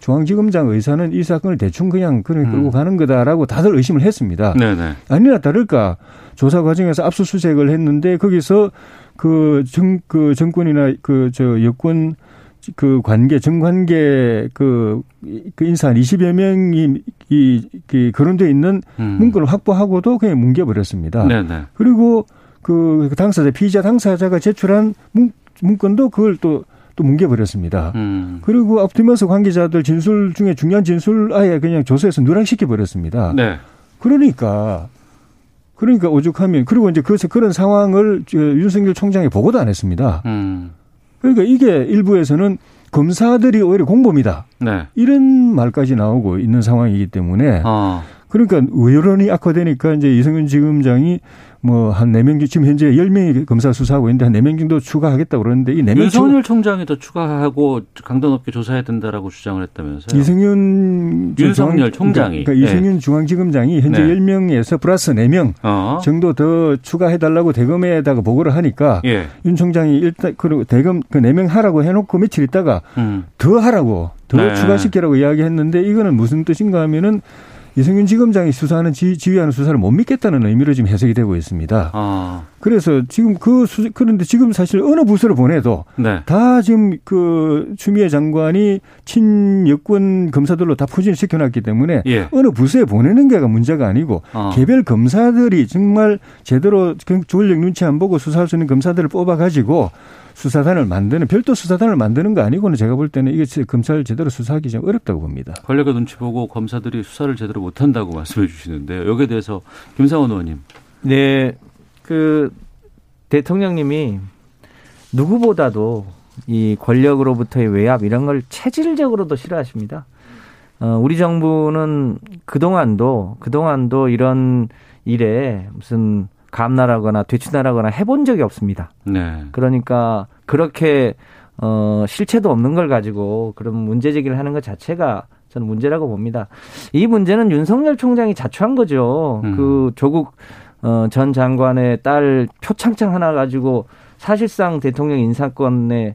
중앙지검장 의사는 이 사건을 대충 그냥 그냥 끌고 음. 가는 거다라고 다들 의심을 했습니다. 네네. 아니나 다를까 조사 과정에서 압수수색을 했는데 거기서 그 정, 그 정권이나 그 저 여권 그 관계, 정관계 그, 그 인사 한 20여 명이 이, 그 거론되어 있는 음. 문건을 확보하고도 그냥 뭉개버렸습니다. 네네. 그리고 그 당사자, 피의자 당사자가 제출한 문, 문건도 그걸 또, 또 뭉개버렸습니다. 음. 그리고 앞뒤면서 관계자들 진술 중에 중요한 진술 아예 그냥 조사해서 누락시켜 버렸습니다. 네. 그러니까 그러니까 오죽하면 그리고 이제 그 그런 상황을 윤석열 총장이 보고도 안 했습니다. 음. 그러니까 이게 일부에서는 검사들이 오히려 공범이다. 네. 이런 말까지 나오고 있는 상황이기 때문에 어. 그러니까 여론이 악화되니까 이제 이성윤 지검장이 뭐 한 네 명 지금 현재 10명이 검사 수사하고 있는데 한 네 명 정도 추가하겠다 고 그러는데 이네명 윤석열 총장이 더 추가하고 강도 높게 조사해야 된다라고 주장을 했다면서요. 이승윤 윤석열 총장이 그러니까, 그러니까 이승윤 네. 중앙지검장이 현재 네. 10명에서 플러스 4명 어. 정도 더 추가해 달라고 대검에다가 보고를 하니까 예. 윤 총장이 일단 그리고 대검 그 4명 하라고 해 놓고 며칠 있다가 음. 더 하라고 더 네. 추가시키라고 이야기했는데 이거는 무슨 뜻인가 하면은 이승윤 지검장이 수사하는 지, 지휘하는 수사를 못 믿겠다는 의미로 지금 해석이 되고 있습니다. 아. 그래서 지금 그 수, 그런데 지금 사실 어느 부서를 보내도 네. 다 지금 그 추미애 장관이 친 여권 검사들로 다 포진을 시켜놨기 때문에 예. 어느 부서에 보내는 게가 문제가 아니고 아. 개별 검사들이 정말 제대로 조력 눈치 안 보고 수사할 수 있는 검사들을 뽑아 가지고 수사단을 만드는 별도 수사단을 만드는 거 아니고는 제가 볼 때는 이게 검찰 제대로 수사하기 좀 어렵다고 봅니다. 권력의 눈치 보고 검사들이 수사를 제대로 못한다고 말씀해 주시는데요. 여기에 대해서 김상원 의원님. 네, 그 대통령님이 누구보다도 이 권력으로부터의 외압 이런 걸 체질적으로도 싫어하십니다. 어, 우리 정부는 그동안도 그동안도 이런 일에 무슨 감나라거나 되추나라거나 해본 적이 없습니다. 네. 그러니까 그렇게 어, 실체도 없는 걸 가지고 그런 문제 제기를 하는 것 자체가 저는 문제라고 봅니다. 이 문제는 윤석열 총장이 자초한 거죠. 음. 그 조국 어, 전 장관의 딸 표창장 하나 가지고 사실상 대통령 인사권에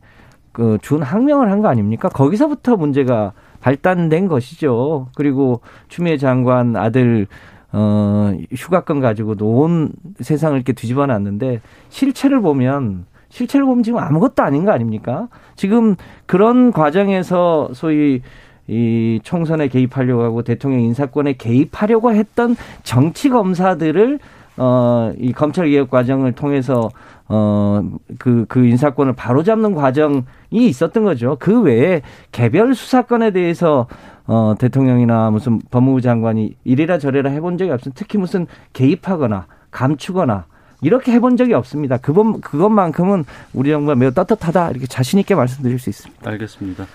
그준 항명을 한 거 아닙니까? 거기서부터 문제가 발단된 것이죠. 그리고 추미애 장관 아들 어 휴가권 가지고도 온 세상을 이렇게 뒤집어 놨는데 실체를 보면 실체를 보면 지금 아무것도 아닌 거 아닙니까? 지금 그런 과정에서 소위 이 총선에 개입하려고 하고 대통령 인사권에 개입하려고 했던 정치 검사들을 어, 이 검찰 개혁 과정을 통해서 어, 그, 그 인사권을 바로잡는 과정이 있었던 거죠. 그 외에 개별 수사권에 대해서 어, 대통령이나 무슨 법무부 장관이 이래라 저래라 해본 적이 없습니다. 특히 무슨 개입하거나 감추거나 이렇게 해본 적이 없습니다. 그것, 그것만큼은 우리 정부가 매우 떳떳하다 이렇게 자신있게 말씀드릴 수 있습니다. 알겠습니다.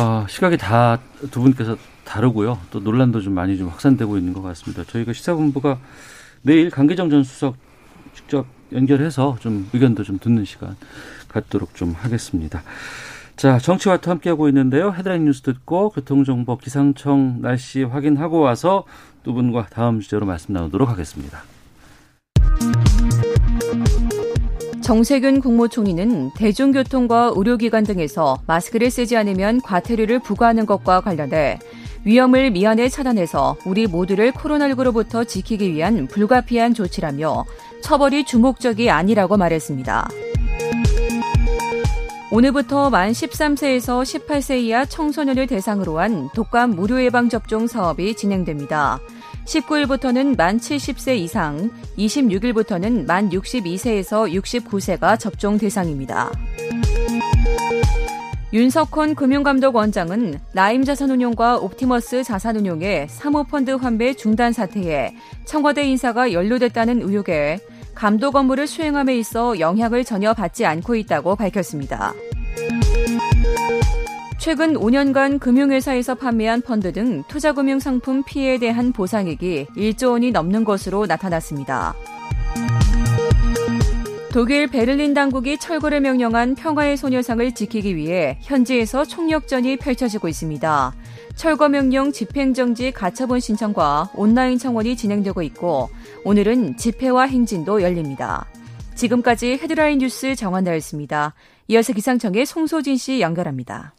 어, 시각이 다 두 분께서 다르고요. 또 논란도 좀 많이 좀 확산되고 있는 것 같습니다. 저희가 시사본부가 내일 강기정 전 수석 직접 연결해서 좀 의견도 좀 듣는 시간 갖도록 좀 하겠습니다. 자, 정치와트 함께하고 있는데요. 헤드라인 뉴스 듣고 교통정보 기상청 날씨 확인하고 와서 두 분과 다음 주제로 말씀 나누도록 하겠습니다. 정세균 국무총리는 대중교통과 의료기관 등에서 마스크를 쓰지 않으면 과태료를 부과하는 것과 관련해 위험을 미연에 차단해서 우리 모두를 코로나19로부터 지키기 위한 불가피한 조치라며 처벌이 주목적이 아니라고 말했습니다. 오늘부터 만 13세에서 18세 이하 청소년을 대상으로 한 독감 무료 예방 접종 사업이 진행됩니다. 19일부터는 만 70세 이상, 26일부터는 만 62세에서 69세가 접종 대상입니다. 윤석훈 금융감독 원장은 라임자산운용과 옵티머스 자산운용의 사모펀드 환배 중단 사태에 청와대 인사가 연루됐다는 의혹에 감독 업무를 수행함에 있어 영향을 전혀 받지 않고 있다고 밝혔습니다. 최근 5년간 금융회사에서 판매한 펀드 등 투자금융 상품 피해에 대한 보상액이 1조 원이 넘는 것으로 나타났습니다. 독일 베를린 당국이 철거를 명령한 평화의 소녀상을 지키기 위해 현지에서 총력전이 펼쳐지고 있습니다. 철거 명령 집행정지 가처분 신청과 온라인 청원이 진행되고 있고 오늘은 집회와 행진도 열립니다. 지금까지 헤드라인 뉴스 정한나였습니다. 이어서 기상청의 송소진 씨 연결합니다.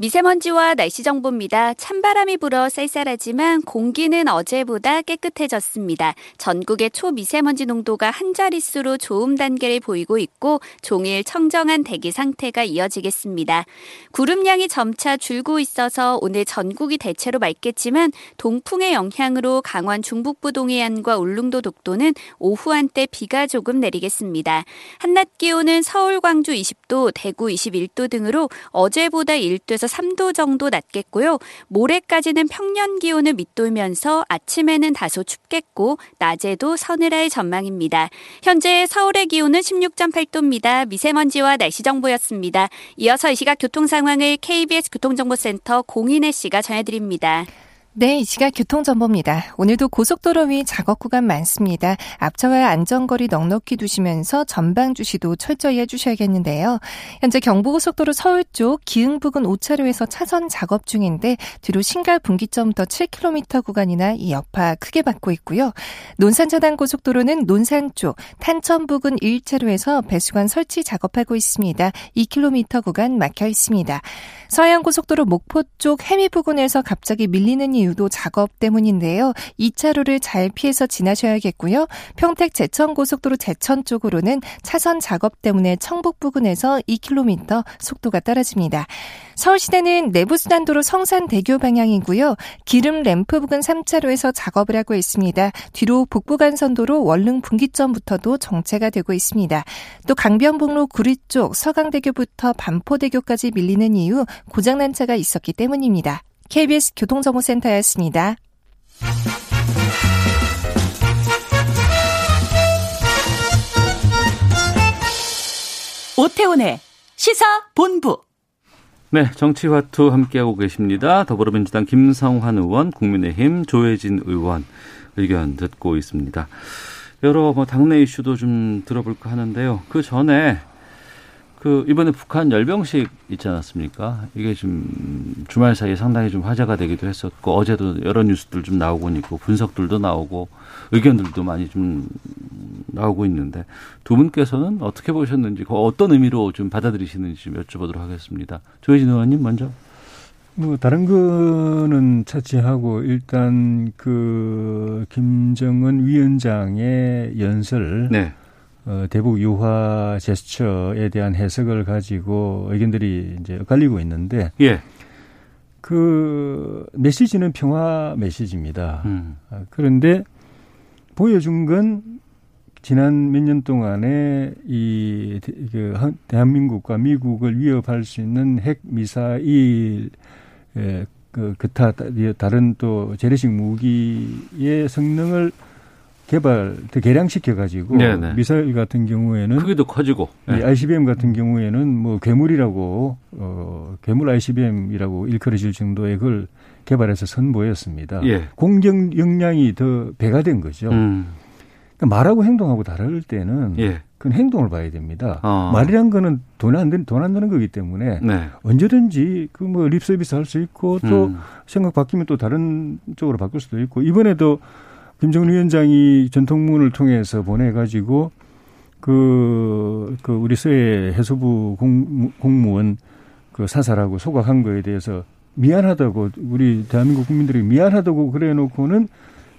미세먼지와 날씨 정보입니다. 찬바람이 불어 쌀쌀하지만 공기는 어제보다 깨끗해졌습니다. 전국의 초미세먼지 농도가 한 자릿수로 좋음 단계를 보이고 있고 종일 청정한 대기 상태가 이어지겠습니다. 구름량이 점차 줄고 있어서 오늘 전국이 대체로 맑겠지만 동풍의 영향으로 강원 중북부 동해안과 울릉도 독도는 오후 한때 비가 조금 내리겠습니다. 한낮 기온은 서울, 광주 20도, 대구 21도 등으로 어제보다 1도에서 3도 정도 낮겠고요. 모레까지는 평년 기온을 밑돌면서 아침에는 다소 춥겠고 낮에도 서늘할 전망입니다. 현재 서울의 기온은 16.8도입니다. 미세먼지와 날씨 정보였습니다. 이어서 이 시각 교통 상황을 KBS 교통정보센터 공인혜 씨가 전해드립니다. 네, 이 시각 교통정보입니다. 오늘도 고속도로 위 작업 구간 많습니다. 앞차와 안전거리 넉넉히 두시면서 전방 주시도 철저히 해주셔야겠는데요. 현재 경부고속도로 서울 쪽 기흥 부근 5차로에서 차선 작업 중인데 뒤로 신갈 분기점부터 7km 구간이나 이 여파 크게 받고 있고요. 논산저단고속도로는 논산 쪽 탄천 부근 1차로에서 배수관 설치 작업하고 있습니다. 2km 구간 막혀 있습니다. 서해안고속도로 목포 쪽 해미 부근에서 갑자기 밀리는 이유 도 작업 때문인데요. 2차로를 잘 피해서 지나셔야겠고요. 평택 제천 고속도로 제천 쪽으로는 차선 작업 때문에 청북 부근에서 2km 속도가 떨어집니다. 서울 시내는 내부순환도로 성산대교 방향이고요. 기름 램프 부근 3차로에서 작업을 하고 있습니다. 뒤로 북부간선도로 원릉 분기점부터도 정체가 되고 있습니다. 또 강변북로 구리 쪽 서강대교부터 반포대교까지 밀리는 이유 고장난 차가 있었기 때문입니다. KBS 교통정보센터였습니다. 오태훈의 시사본부 네, 정치화투 함께하고 계십니다. 더불어민주당 김성환 의원, 국민의힘 조혜진 의원 의견 듣고 있습니다. 여러 뭐 당내 이슈도 좀 들어볼까 하는데요. 그 전에 그 이번에 북한 열병식 있지 않았습니까? 이게 좀 주말 사이에 상당히 좀 화제가 되기도 했었고 어제도 여러 뉴스들 좀 나오고 있고 분석들도 나오고 의견들도 많이 좀 나오고 있는데 두 분께서는 어떻게 보셨는지 그 어떤 의미로 좀 받아들이시는지 좀 여쭤보도록 하겠습니다. 조혜진 의원님 먼저. 뭐 다른 거는 차치하고 일단 그 김정은 위원장의 연설 네. 어, 대북 유화 제스처에 대한 해석을 가지고 의견들이 이제 엇갈리고 있는데 예. 그 메시지는 평화 메시지입니다. 음. 아, 그런데 보여준 건 지난 몇 년 동안에 이그 대한민국과 미국을 위협할 수 있는 핵 미사일 에, 그 그타 다른 또 재래식 무기의 성능을 개발, 더 개량시켜 가지고 네네. 미사일 같은 경우에는 크기도 커지고 이 네. ICBM 같은 경우에는 뭐 괴물이라고 어 괴물 ICBM이라고 일컬어질 정도의 그걸 개발해서 선보였습니다. 예. 공격 역량이 더 배가 된 거죠. 음. 그러니까 말하고 행동하고 다를 때는 예. 그건 행동을 봐야 됩니다. 어. 말이란 거는 돈안 드, 돈안 드는 거기 때문에 네. 언제든지 그 뭐 립서비스 할 수 있고 또 음. 생각 바뀌면 또 다른 쪽으로 바꿀 수도 있고 이번에도 김정은 위원장이 전통문을 통해서 보내가지고 그, 그 우리 서해 해수부 공, 공무원 그 사살하고 소각한 거에 대해서 미안하다고 우리 대한민국 국민들이 미안하다고 그래 놓고는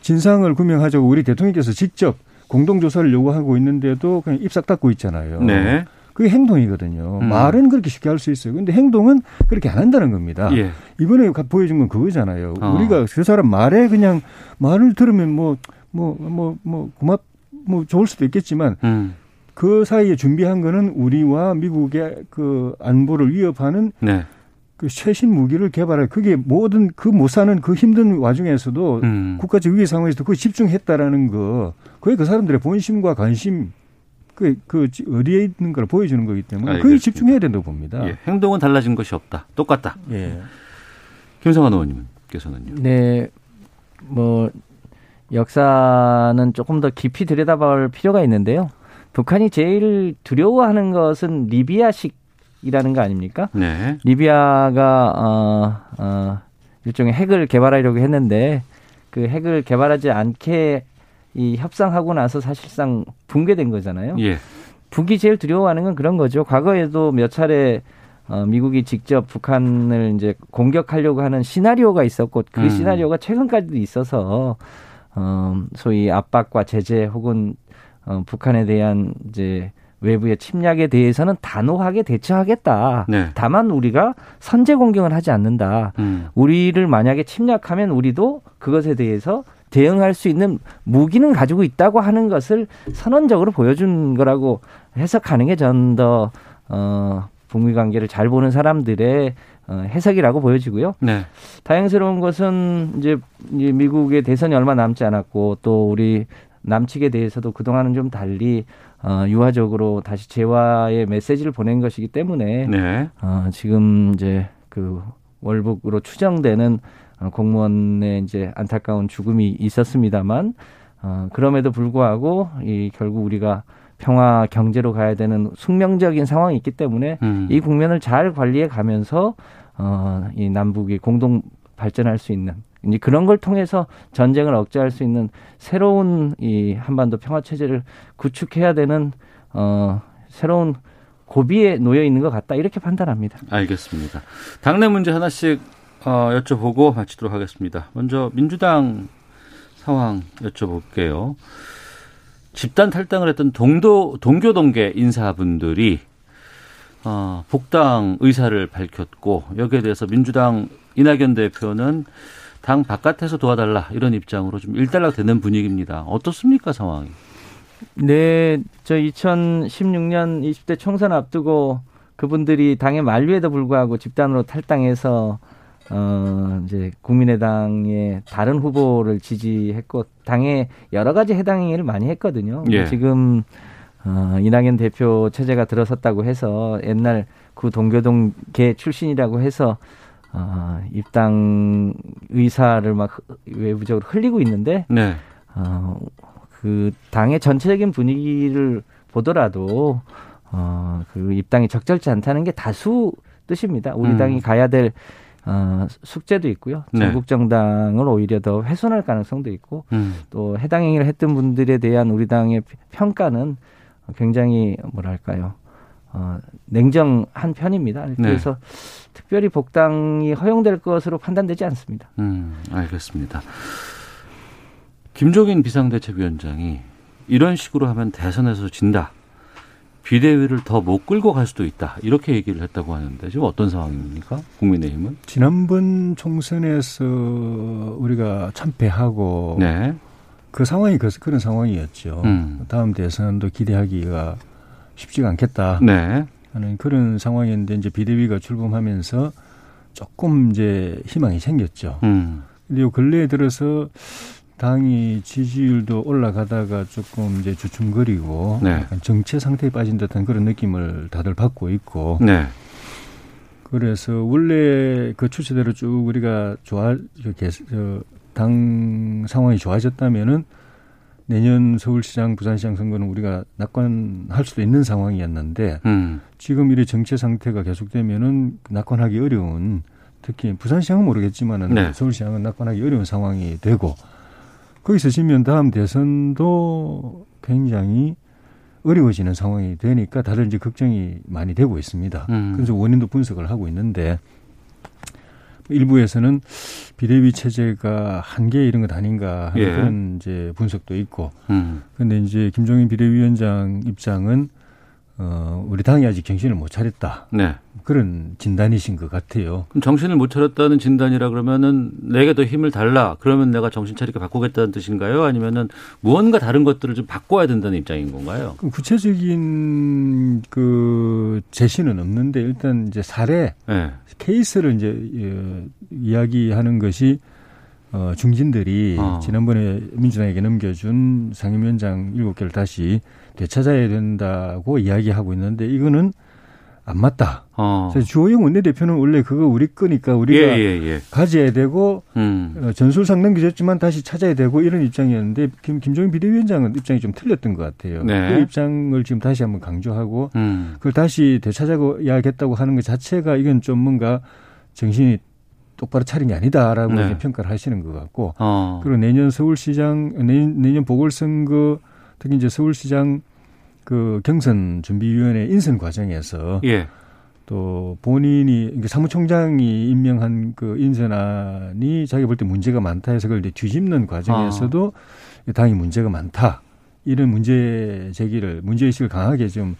진상을 규명하자고 우리 대통령께서 직접 공동조사를 요구하고 있는데도 그냥 입싹 닫고 있잖아요. 네. 그게 행동이거든요. 음. 말은 그렇게 쉽게 할 수 있어요. 근데 행동은 그렇게 안 한다는 겁니다. 예. 이번에 가- 보여준 건 그거잖아요. 어. 우리가 그 사람 말에 그냥 말을 들으면 뭐, 뭐, 뭐, 뭐, 고맙, 뭐 좋을 수도 있겠지만 음. 그 사이에 준비한 거는 우리와 미국의 그 안보를 위협하는 네. 그 최신 무기를 개발할 그게 모든 그 못 사는 그 힘든 와중에서도 음. 국가적 위기 상황에서도 그거 집중했다라는 거 그게 그 사람들의 본심과 관심 그, 그 어디에 있는 걸 보여주는 거기 때문에 그게 알겠습니다. 집중해야 된다고 봅니다. 예. 행동은 달라진 것이 없다. 똑같다. 예. 김성환 의원님께서는요. 네, 뭐 역사는 조금 더 깊이 들여다볼 필요가 있는데요. 북한이 제일 두려워하는 것은 리비아식이라는 거 아닙니까? 네. 리비아가 어, 어, 일종의 핵을 개발하려고 했는데 그 핵을 개발하지 않게 이 협상하고 나서 사실상 붕괴된 거잖아요. 예. 북이 제일 두려워하는 건 그런 거죠. 과거에도 몇 차례 어, 미국이 직접 북한을 이제 공격하려고 하는 시나리오가 있었고 그 음. 시나리오가 최근까지도 있어서 어, 소위 압박과 제재 혹은 어, 북한에 대한 이제 외부의 침략에 대해서는 단호하게 대처하겠다. 네. 다만 우리가 선제 공격을 하지 않는다. 음. 우리를 만약에 침략하면 우리도 그것에 대해서 대응할 수 있는 무기는 가지고 있다고 하는 것을 선언적으로 보여준 거라고 해석하는 게 전 더 어, 북미 관계를 잘 보는 사람들의 어, 해석이라고 보여지고요. 네. 다행스러운 것은 이제 이 미국의 대선이 얼마 남지 않았고 또 우리 남측에 대해서도 그동안은 좀 달리 어, 유화적으로 다시 재화의 메시지를 보낸 것이기 때문에 네. 어, 지금 이제 그 월북으로 추정되는 어, 공무원의 이제 안타까운 죽음이 있었습니다만 어, 그럼에도 불구하고 이 결국 우리가 평화 경제로 가야 되는 숙명적인 상황이 있기 때문에 음. 이 국면을 잘 관리해 가면서 어, 이 남북이 공동 발전할 수 있는 이제 그런 걸 통해서 전쟁을 억제할 수 있는 새로운 이 한반도 평화 체제를 구축해야 되는 어, 새로운 고비에 놓여 있는 것 같다 이렇게 판단합니다. 알겠습니다. 당내 문제 하나씩 어, 여쭤보고 마치도록 하겠습니다. 먼저 민주당 상황 여쭤볼게요. 집단 탈당을 했던 동도 동교동계 인사분들이 어, 복당 의사를 밝혔고 여기에 대해서 민주당 이낙연 대표는 당 바깥에서 도와달라 이런 입장으로 좀 일단락 되는 분위기입니다. 어떻습니까 상황이? 네, 저 2016년 20대 총선 앞두고 그분들이 당의 만류에도 불구하고 집단으로 탈당해서 어 이제 국민의당의 다른 후보를 지지했고 당에 여러 가지 해당 행위를 많이 했거든요. 예. 지금 어 이낙연 대표 체제가 들어섰다고 해서 옛날 그 동교동계 출신이라고 해서 어 입당 의사를 막 외부적으로 흘리고 있는데 네. 어, 그 당의 전체적인 분위기를 보더라도 어, 그 입당이 적절치 않다는 게 다수 뜻입니다. 우리 음. 당이 가야 될 어, 숙제도 있고요. 네. 전국 정당을 오히려 더 훼손할 가능성도 있고 음. 또 해당 행위를 했던 분들에 대한 우리 당의 평가는 굉장히 뭐랄까요. 어, 냉정한 편입니다. 네. 그래서 특별히 복당이 허용될 것으로 판단되지 않습니다. 음, 알겠습니다. 김종인 비상대책위원장이 이런 식으로 하면 대선에서 진다. 비대위를 더 못 끌고 갈 수도 있다. 이렇게 얘기를 했다고 하는데 지금 어떤 상황입니까? 국민의힘은? 지난번 총선에서 우리가 참패하고 네. 그 상황이 그- 그런 상황이었죠. 음. 다음 대선도 기대하기가 쉽지가 않겠다 네. 하는 그런 상황이었는데 이제 비대위가 출범하면서 조금 이제 희망이 생겼죠. 음. 근데 요 근래에 들어서 당이 지지율도 올라가다가 조금 이제 주춤거리고 네. 정체 상태에 빠진 듯한 그런 느낌을 다들 받고 있고 네. 그래서 원래 그 추세대로 쭉 우리가 좋아 당 상황이 좋아졌다면은 내년 서울시장, 부산시장 선거는 우리가 낙관할 수도 있는 상황이었는데 음. 지금 이래 정체 상태가 계속되면은 낙관하기 어려운 특히 부산시장은 모르겠지만은 네. 서울시장은 낙관하기 어려운 상황이 되고 거기서 지면 다음 대선도 굉장히 어려워지는 상황이 되니까 다들 이제 걱정이 많이 되고 있습니다. 음. 그래서 원인도 분석을 하고 있는데 일부에서는 비대위 체제가 한계 이런 것 아닌가 하는 예. 그런 이제 분석도 있고 음. 근데 이제 김종인 비대위원장 입장은 어 우리 당이 아직 정신을 못 차렸다 네. 그런 진단이신 것 같아요. 그럼 정신을 못 차렸다는 진단이라 그러면은 내게 더 힘을 달라. 그러면 내가 정신 차리게 바꾸겠다는 뜻인가요? 아니면은 무언가 다른 것들을 좀 바꿔야 된다는 입장인 건가요? 구체적인 그 제시는 없는데 일단 이제 사례 네. 케이스를 이제 예, 이야기하는 것이 어, 중진들이 어. 지난번에 민주당에게 넘겨준 상임위원장 일곱 개를 다시 되찾아야 된다고 이야기하고 있는데 이거는 안 맞다. 어. 그래서 주호영 원내대표는 원래 그거 우리 거니까 우리가 예, 예, 예. 가져야 되고 음. 어, 전술상 넘겨줬지만 다시 찾아야 되고 이런 입장이었는데 김, 김종인 비대위원장은 입장이 좀 틀렸던 것 같아요. 네. 그 입장을 지금 다시 한번 강조하고 음. 그걸 다시 되찾아야겠다고 하는 것 자체가 이건 좀 뭔가 정신이 똑바로 차린 게 아니다라고 네. 평가를 하시는 것 같고 어. 그리고 내년 서울시장 내년, 내년 보궐선거 특히 이제 서울시장 그 경선 준비위원회 인선 과정에서 예. 또 본인이 사무총장이 임명한 그 인선안이 자기 볼 때 문제가 많다 해서 그걸 이제 뒤집는 과정에서도 아. 당이 문제가 많다 이런 문제 제기를 문제 의식을 강하게 좀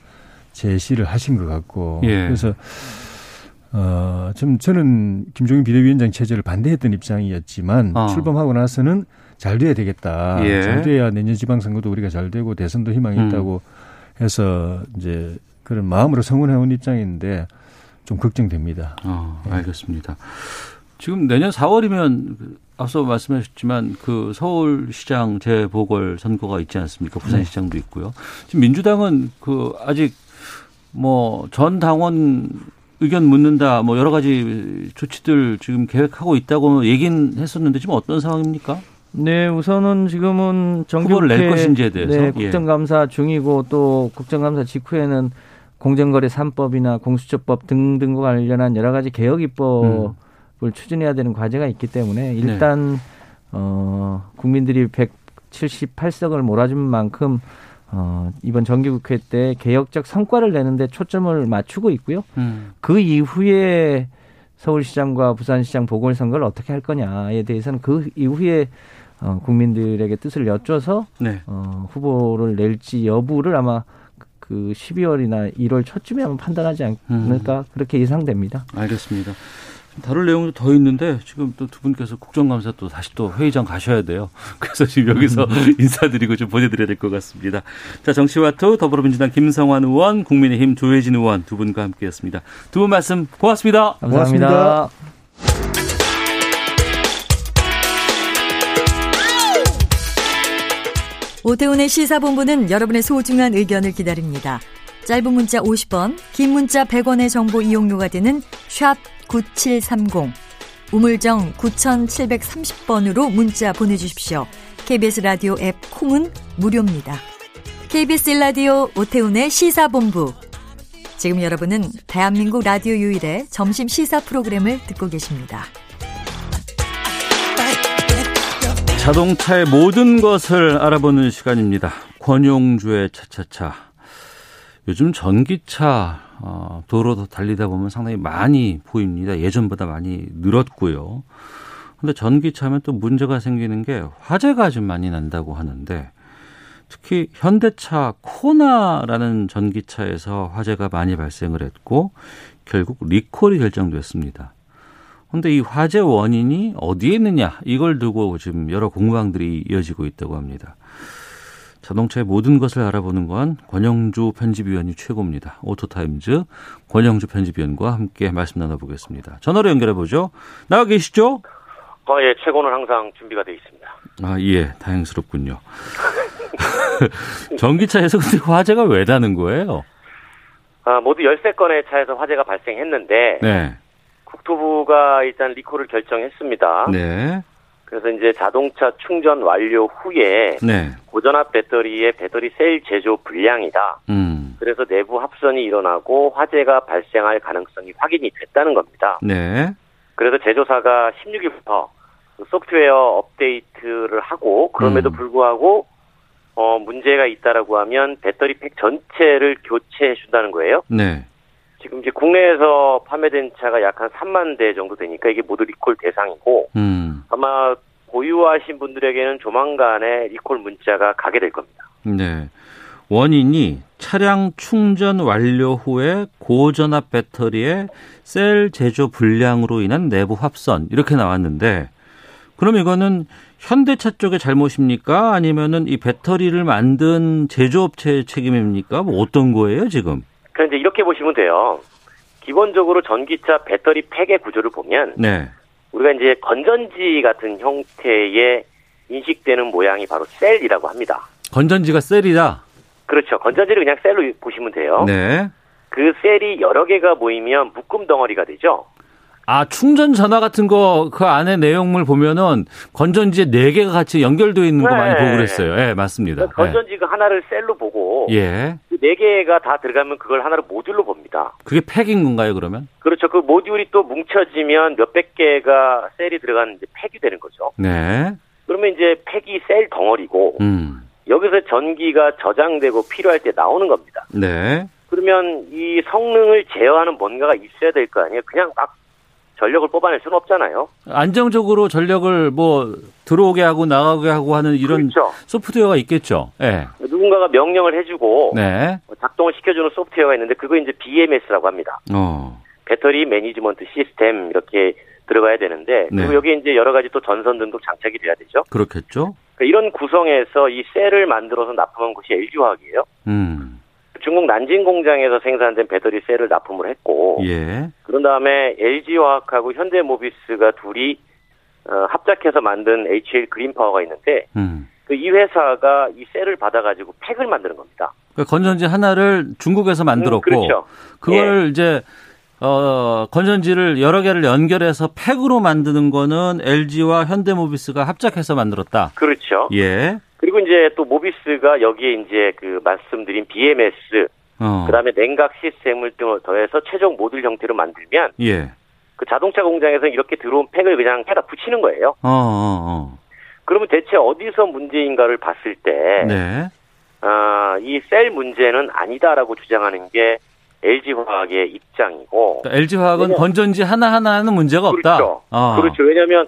제시를 하신 것 같고 예. 그래서 어 좀 저는 김종인 비대위원장 체제를 반대했던 입장이었지만 어. 출범하고 나서는 잘 돼야 되겠다. 예. 잘 돼야 내년 지방선거도 우리가 잘 되고 대선도 희망이 음. 있다고 해서 이제 그런 마음으로 성원해 온 입장인데 좀 걱정됩니다. 어, 알겠습니다. 지금 내년 4월이면 앞서 말씀하셨지만 그 서울시장 재보궐 선거가 있지 않습니까? 부산시장도 있고요. 지금 민주당은 그 아직 뭐 전 당원 의견 묻는다 뭐 여러 가지 조치들 지금 계획하고 있다고 얘기는 했었는데 지금 어떤 상황입니까? 네, 우선은 지금은 정기 후보를 낼 것인지에 대해서? 네, 예. 국정감사 중이고 또 국정감사 직후에는 공정거래 3법이나 공수처법 등등과 관련한 여러 가지 개혁 입법을 음. 추진해야 되는 과제가 있기 네. 때문에 일단 어 국민들이 178석을 몰아준 만큼 어 이번 정기국회 때 개혁적 성과를 내는데 초점을 맞추고 있고요. 음. 그 이후에 서울시장과 부산시장 보궐선거를 어떻게 할 거냐에 대해서는 그 이후에 어, 국민들에게 뜻을 여쭤서 네. 어, 후보를 낼지 여부를 아마 그 12월이나 1월 초쯤에 아마 판단하지 않을까 그렇게 예상됩니다. 알겠습니다. 좀 다룰 내용도 더 있는데 지금 또 두 분께서 국정감사 또 다시 또 회의장 가셔야 돼요. 그래서 지금 여기서 인사드리고 좀 보내드려야 될 것 같습니다. 자 정치와투 더불어민주당 김성환 의원, 국민의힘 조혜진 의원 두 분과 함께했습니다. 두 분 말씀 고맙습니다. 감사합니다. 오태훈의 시사본부는 여러분의 소중한 의견을 기다립니다. 짧은 문자 50원, 긴 문자 100원의 정보 이용료가 되는 샵 9730, 우물정 9730번으로 문자 보내주십시오. KBS 라디오 앱 콩은 무료입니다. KBS 라디오 오태훈의 시사본부. 지금 여러분은 대한민국 라디오 유일의 점심 시사 프로그램을 듣고 계십니다. 자동차의 모든 것을 알아보는 시간입니다. 권용주의 차차차. 요즘 전기차 어, 도로도 달리다 보면 상당히 많이 보입니다. 예전보다 많이 늘었고요. 근데 전기차면 또 문제가 생기는 게 화재가 좀 많이 난다고 하는데 특히 현대차 코나라는 전기차에서 화재가 많이 발생을 했고 결국 리콜이 결정됐습니다. 근데 이 화재 원인이 어디에 있느냐 이걸 두고 지금 여러 공방들이 이어지고 있다고 합니다. 자동차의 모든 것을 알아보는 건 권용주 편집위원이 최고입니다. 오토타임즈 권용주 편집위원과 함께 말씀 나눠보겠습니다. 전화로 연결해 보죠. 나와 계시죠? 어, 예, 최고는 항상 준비가 되어 있습니다. 아, 예, 다행스럽군요. 전기차에서 근데 화재가 왜 나는 거예요? 아, 모두 13건의 차에서 화재가 발생했는데 네. 국토부가 일단 리콜을 결정했습니다. 네. 그래서 이제 자동차 충전 완료 후에 네. 고전압 배터리의 배터리 셀 제조 불량이다. 음. 그래서 내부 합선이 일어나고 화재가 발생할 가능성이 확인이 됐다는 겁니다. 네. 그래서 제조사가 16일부터 소프트웨어 업데이트를 하고 그럼에도 음. 불구하고 어 문제가 있다라고 하면 배터리 팩 전체를 교체해 준다는 거예요. 네. 지금 이제 국내에서 판매된 차가 약 한 3만 대 정도 되니까 이게 모두 리콜 대상이고 음. 아마 보유하신 분들에게는 조만간에 리콜 문자가 가게 될 겁니다. 네. 원인이 차량 충전 완료 후에 고전압 배터리의 셀 제조 불량으로 인한 내부 합선 이렇게 나왔는데 그럼 이거는 현대차 쪽의 잘못입니까? 아니면은 이 배터리를 만든 제조업체의 책임입니까? 뭐 어떤 거예요, 지금? 그런데 이렇게 보시면 돼요. 기본적으로 전기차 배터리 팩의 구조를 보면 네. 우리가 이제 건전지 같은 형태의 인식되는 모양이 바로 셀이라고 합니다. 건전지가 셀이다. 그렇죠. 건전지를 그냥 셀로 보시면 돼요. 네. 그 셀이 여러 개가 모이면 묶음 덩어리가 되죠. 아, 충전 전화 같은 거 그 안에 내용물 보면은 건전지에 네 개가 같이 연결되어 있는 거 많이 네. 보고 그랬어요. 예, 맞습니다. 건전지 그 하나를 셀로 보고 예. 그네 개가 다 들어가면 그걸 하나로 모듈로 봅니다. 그게 팩인 건가요, 그러면? 그렇죠. 그 모듈이 또 뭉쳐지면 몇백 개가 셀이 들어가는 이제 팩이 되는 거죠. 네. 그러면 이제 팩이 셀 덩어리고 음. 여기서 전기가 저장되고 필요할 때 나오는 겁니다. 네. 그러면 이 성능을 제어하는 뭔가가 있어야 될 거 아니에요. 그냥 막 전력을 뽑아낼 수는 없잖아요. 안정적으로 전력을 뭐 들어오게 하고 나가게 하고 하는 이런 그렇죠. 소프트웨어가 있겠죠. 예. 누군가가 명령을 해주고 네. 작동을 시켜주는 소프트웨어가 있는데 그거 이제 BMS라고 합니다. 어. 배터리 매니지먼트 시스템 이렇게 들어가야 되는데 네. 그리고 여기 이제 여러 가지 또 전선 등도 장착이 돼야 되죠. 그렇겠죠. 그러니까 이런 구성에서 이 셀을 만들어서 납품한 곳이 LG화학이에요. 음. 중국 난징 공장에서 생산된 배터리 셀을 납품을 했고 예. 그런 다음에 LG화학하고 현대모비스가 둘이 어, 합작해서 만든 HL 그린파워가 있는데 음. 그이 회사가 이 셀을 받아가지고 팩을 만드는 겁니다. 그러니까 건전지 하나를 중국에서 만들었고 음, 그렇죠. 그걸 이제 어 건전지를 여러 개를 연결해서 팩으로 만드는 거는 LG와 현대모비스가 합작해서 만들었다. 그렇죠. 예. 그리고 이제 또 모비스가 여기에 이제 그 말씀드린 BMS 어. 그다음에 냉각 시스템을 또 더해서 최종 모듈 형태로 만들면 예. 그 자동차 공장에서 이렇게 들어온 팩을 그냥 해다 붙이는 거예요. 어, 어, 어. 그러면 대체 어디서 문제인가를 봤을 때, 네. 아, 이 셀 문제는 아니다라고 주장하는 게 LG화학의 입장이고. LG화학은 왜냐- 건전지 하나하나는 문제가 없다. 그렇죠. 어. 그렇죠. 왜냐하면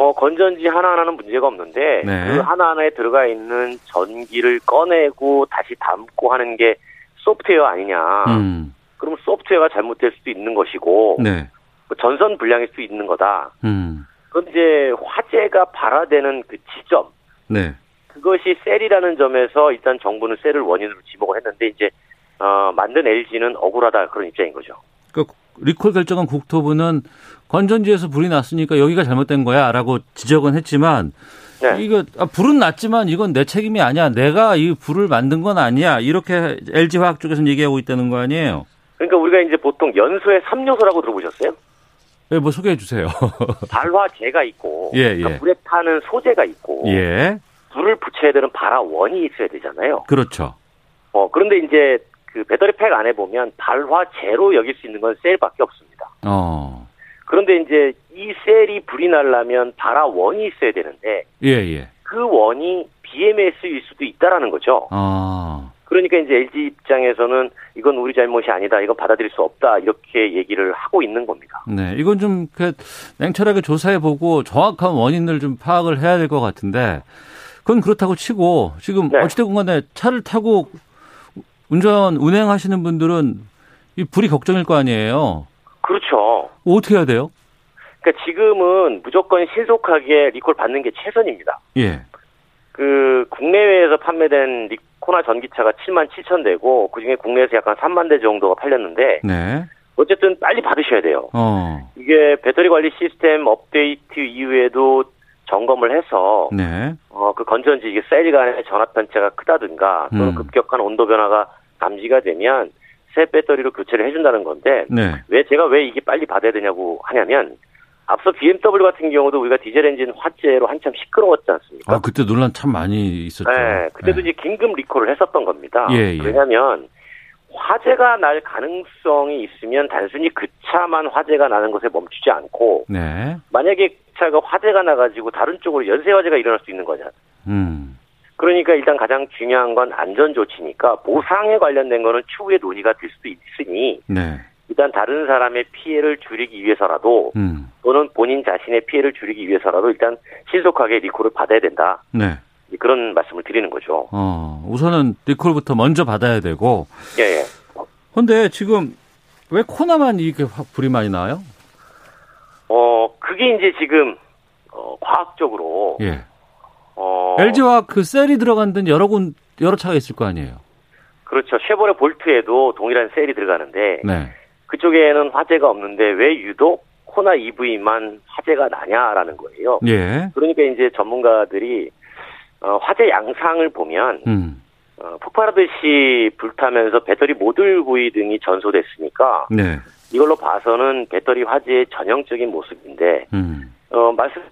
어, 건전지 하나하나는 문제가 없는데 네. 그 하나하나에 들어가 있는 전기를 꺼내고 다시 담고 하는 게 소프트웨어 아니냐. 음. 그럼 소프트웨어가 잘못될 수도 있는 것이고 네. 그 전선 불량일 수도 있는 거다. 음. 그런데 화재가 발화되는 그 지점 네. 그것이 셀이라는 점에서 일단 정부는 셀을 원인으로 지목을 했는데 이제 어, 만든 LG는 억울하다 그런 입장인 거죠. 그 리콜 결정한 국토부는 건전지에서 불이 났으니까 여기가 잘못된 거야라고 지적은 했지만 네. 이거 아, 불은 났지만 이건 내 책임이 아니야. 내가 이 불을 만든 건 아니야. 이렇게 LG 화학 쪽에서는 얘기하고 있다는 거 아니에요. 그러니까 우리가 이제 보통 연소의 3요소라고 들어보셨어요? 예, 뭐 소개해 주세요. 발화제가 있고 예, 그러니까 예. 불에 타는 소재가 있고 예. 불을 붙여야 되는 발화원이 있어야 되잖아요. 그렇죠. 어, 그런데 이제 그 배터리 팩 안에 보면 발화제로 여길 수 있는 건 셀밖에 없습니다. 어. 그런데 이제 이 셀이 불이 나려면 발화 원이 있어야 되는데 예, 예. 그 원이 BMS일 수도 있다라는 거죠. 아. 그러니까 이제 LG 입장에서는 이건 우리 잘못이 아니다. 이건 받아들일 수 없다. 이렇게 얘기를 하고 있는 겁니다. 네. 이건 좀, 그, 냉철하게 조사해 보고 정확한 원인을 좀 파악을 해야 될 것 같은데, 그건 그렇다고 치고, 지금 네. 어찌됐건 간에 차를 타고 운전, 운행하시는 분들은 이 불이 걱정일 거 아니에요? 그렇죠. 어떻게 해야 돼요? 그러니까 지금은 무조건 신속하게 리콜 받는 게 최선입니다. 예. 그 국내외에서 판매된 리코나 전기차가 7만 7천 대고 그중에 국내에서 약간 3만 대 정도가 팔렸는데 네. 어쨌든 빨리 받으셔야 돼요. 어. 이게 배터리 관리 시스템 업데이트 이후에도 점검을 해서 네. 어, 그 건전지 이게 셀 간의 전압 편차가 크다든가 또는 음. 급격한 온도 변화가 감지가 되면 새 배터리로 교체를 해준다는 건데 네. 왜 제가 왜 이게 빨리 받아야 되냐고 하냐면 앞서 BMW 같은 경우도 우리가 디젤 엔진 화재로 한참 시끄러웠지 않습니까? 아, 그때 논란 참 많이 있었죠. 네, 그때도 이제 긴급 리콜을 했었던 겁니다. 예, 예. 왜냐하면 화재가 날 가능성이 있으면 단순히 그 차만 화재가 나는 것에 멈추지 않고 네. 만약에 그 차가 화재가 나가지고 다른 쪽으로 연쇄 화재가 일어날 수 있는 거잖아요. 음. 그러니까 일단 가장 중요한 건 안전 조치니까 보상에 관련된 거는 추후에 논의가 될 수도 있으니 네. 일단 다른 사람의 피해를 줄이기 위해서라도 음. 또는 본인 자신의 피해를 줄이기 위해서라도 일단 신속하게 리콜을 받아야 된다. 네. 그런 말씀을 드리는 거죠. 어, 우선은 리콜부터 먼저 받아야 되고. 예, 예. 근데 지금 왜 코나만 이게 확 불이 많이 나요? 어, 그게 이제 지금, 어, 과학적으로, 예. 어, LG와 그 셀이 들어간 데는 여러 군, 여러 차가 있을 거 아니에요? 그렇죠. 쉐보레 볼트에도 동일한 셀이 들어가는데, 네. 그쪽에는 화재가 없는데 왜 유독 코나 EV만 화재가 나냐라는 거예요. 예. 그러니까 이제 전문가들이, 어, 화재 양상을 보면, 음. 어, 폭발하듯이 불타면서 배터리 모듈 구이 등이 전소됐으니까, 네. 이걸로 봐서는 배터리 화재의 전형적인 모습인데, 음. 어, 말씀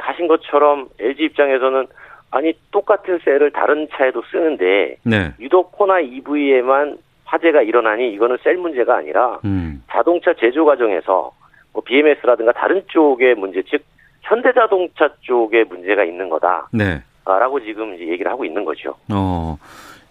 하신 것처럼 LG 입장에서는 아니 똑같은 셀을 다른 차에도 쓰는데 네. 유독 코나 EV에만 화재가 일어나니 이거는 셀 문제가 아니라 음. 자동차 제조 과정에서 뭐 BMS라든가 다른 쪽의 문제 즉 현대자동차 쪽에 문제가 있는 거다라고 네. 지금 이제 얘기를 하고 있는 거죠. 어.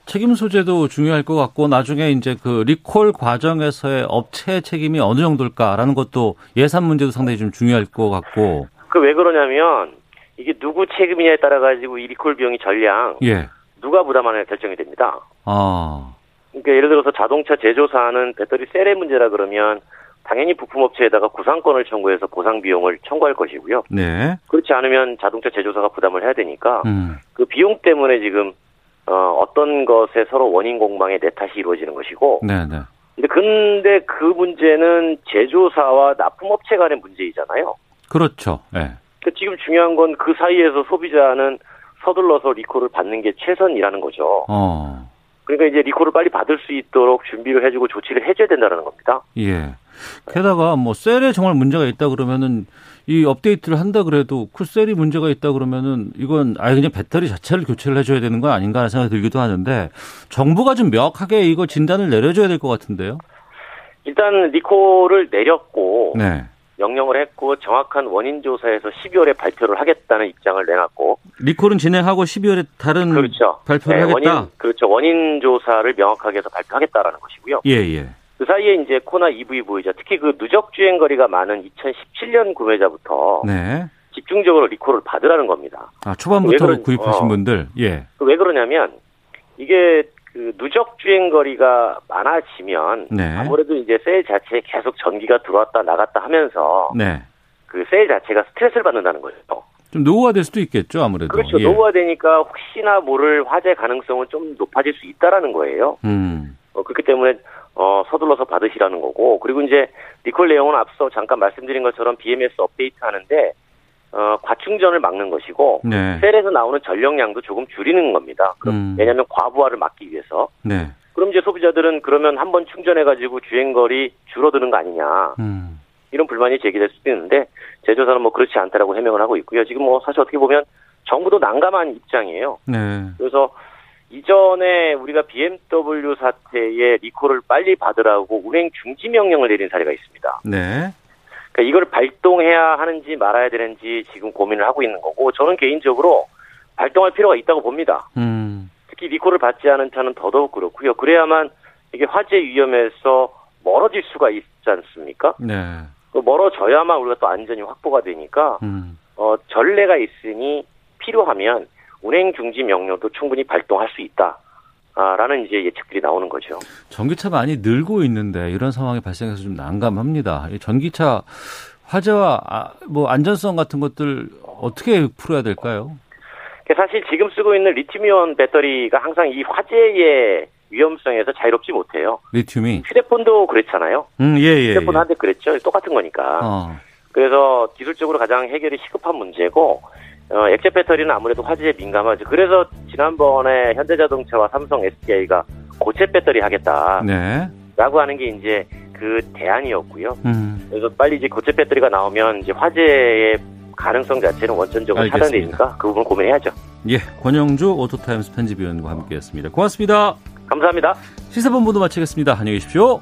책임 소재도 중요할 것 같고 나중에 이제 그 리콜 과정에서의 업체 책임이 어느 정도일까라는 것도 예산 문제도 상당히 좀 중요할 것 같고. 그 왜 그러냐면 이게 누구 책임이냐에 따라 가지고 이 리콜 비용이 전량 예. 누가 부담하느냐 결정이 됩니다. 아. 그러니까 예를 들어서 자동차 제조사는 배터리 셀의 문제라 그러면 당연히 부품업체에다가 구상권을 청구해서 보상 비용을 청구할 것이고요. 네. 그렇지 않으면 자동차 제조사가 부담을 해야 되니까 음. 그 비용 때문에 지금 어, 어떤 것에 서로 원인 공방에 내 탓이 이루어지는 것이고 네, 네. 근데 근데 그 문제는 제조사와 납품업체 간의 문제이잖아요. 그렇죠. 예. 그 지금 중요한 건 그 사이에서 소비자는 서둘러서 리콜을 받는 게 최선이라는 거죠. 어. 그러니까 이제 리콜을 빨리 받을 수 있도록 준비를 해주고 조치를 해줘야 된다는 겁니다. 예. 게다가 뭐 셀에 정말 문제가 있다 그러면은 이 업데이트를 한다 그래도 그 셀이 문제가 있다 그러면은 이건 아예 그냥 배터리 자체를 교체를 해줘야 되는 거 아닌가 하는 생각이 들기도 하는데 정부가 좀 명확하게 이거 진단을 내려줘야 될 것 같은데요. 일단 리콜을 내렸고 네. 명령을 했고 정확한 원인 조사에서 12월에 발표를 하겠다는 입장을 내놨고 리콜은 진행하고 12월에 다른 그렇죠. 발표를 네, 하겠다. 원인 그렇죠. 원인 조사를 명확하게 해서 발표하겠다라는 것이고요. 예, 예. 그 사이에 이제 코나 EV 보이자 특히 그 누적 주행 거리가 많은 2017년 구매자부터 네. 집중적으로 리콜을 받으라는 겁니다. 아, 초반부터 왜 그런- 구입하신 어. 분들. 예. 그왜 그러냐면 이게 그 누적 주행 거리가 많아지면 네. 아무래도 이제 셀 자체에 계속 전기가 들어왔다 나갔다 하면서 네. 그셀 자체가 스트레스를 받는다는 거죠. 좀 노후화될 수도 있겠죠, 아무래도. 그렇죠. 예. 노후화되니까 혹시나 모를 화재 가능성은 좀 높아질 수 있다라는 거예요. 음. 어, 그렇기 때문에 어, 서둘러서 받으시라는 거고 그리고 이제 리콜 내용은 앞서 잠깐 말씀드린 것처럼 BMS 업데이트 하는데 어, 과충전을 막는 것이고 네. 셀에서 나오는 전력량도 조금 줄이는 겁니다. 그럼 음. 왜냐하면 과부하를 막기 위해서. 네. 그럼 이제 소비자들은 그러면 한 번 충전해가지고 주행거리 줄어드는 거 아니냐. 음. 이런 불만이 제기될 수도 있는데 제조사는 뭐 그렇지 않다라고 해명을 하고 있고요. 지금 뭐 사실 어떻게 보면 정부도 난감한 입장이에요. 네. 그래서 이전에 우리가 BMW 사태의 리콜을 빨리 받으라고 운행 중지 명령을 내린 사례가 있습니다. 네. 그러니까 이걸 발동해야 하는지 말아야 되는지 지금 고민을 하고 있는 거고 저는 개인적으로 발동할 필요가 있다고 봅니다. 음. 특히 리콜을 받지 않은 차는 더더욱 그렇고요. 그래야만 이게 화재 위험에서 멀어질 수가 있지 않습니까? 네. 그 멀어져야만 우리가 또 안전이 확보가 되니까 음. 어, 전례가 있으니 필요하면 운행 중지 명령도 충분히 발동할 수 있다. 아, 라는 이제 예측들이 나오는 거죠. 전기차 많이 늘고 있는데 이런 상황이 발생해서 좀 난감합니다. 이 전기차 화재와 아, 뭐 안전성 같은 것들 어떻게 풀어야 될까요? 사실 지금 쓰고 있는 리튬이온 배터리가 항상 이 화재의 위험성에서 자유롭지 못해요. 리튬이. 휴대폰도 그랬잖아요. 음, 예, 예. 휴대폰 예. 한대 그랬죠. 똑같은 거니까. 어. 그래서 기술적으로 가장 해결이 시급한 문제고 어, 액체 배터리는 아무래도 화재에 민감하죠. 그래서 지난번에 현대자동차와 삼성SDI가 고체 배터리 하겠다. 네. 라고 하는 게 이제 그 대안이었고요. 음. 그래서 빨리 이제 고체 배터리가 나오면 이제 화재의 가능성 자체는 원천적으로. 차단되니까 그 부분 고민해야죠. 예, 권용주 오토타임스 편집위원과 함께했습니다. 고맙습니다. 감사합니다. 시사본부도 마치겠습니다. 안녕히 계십시오.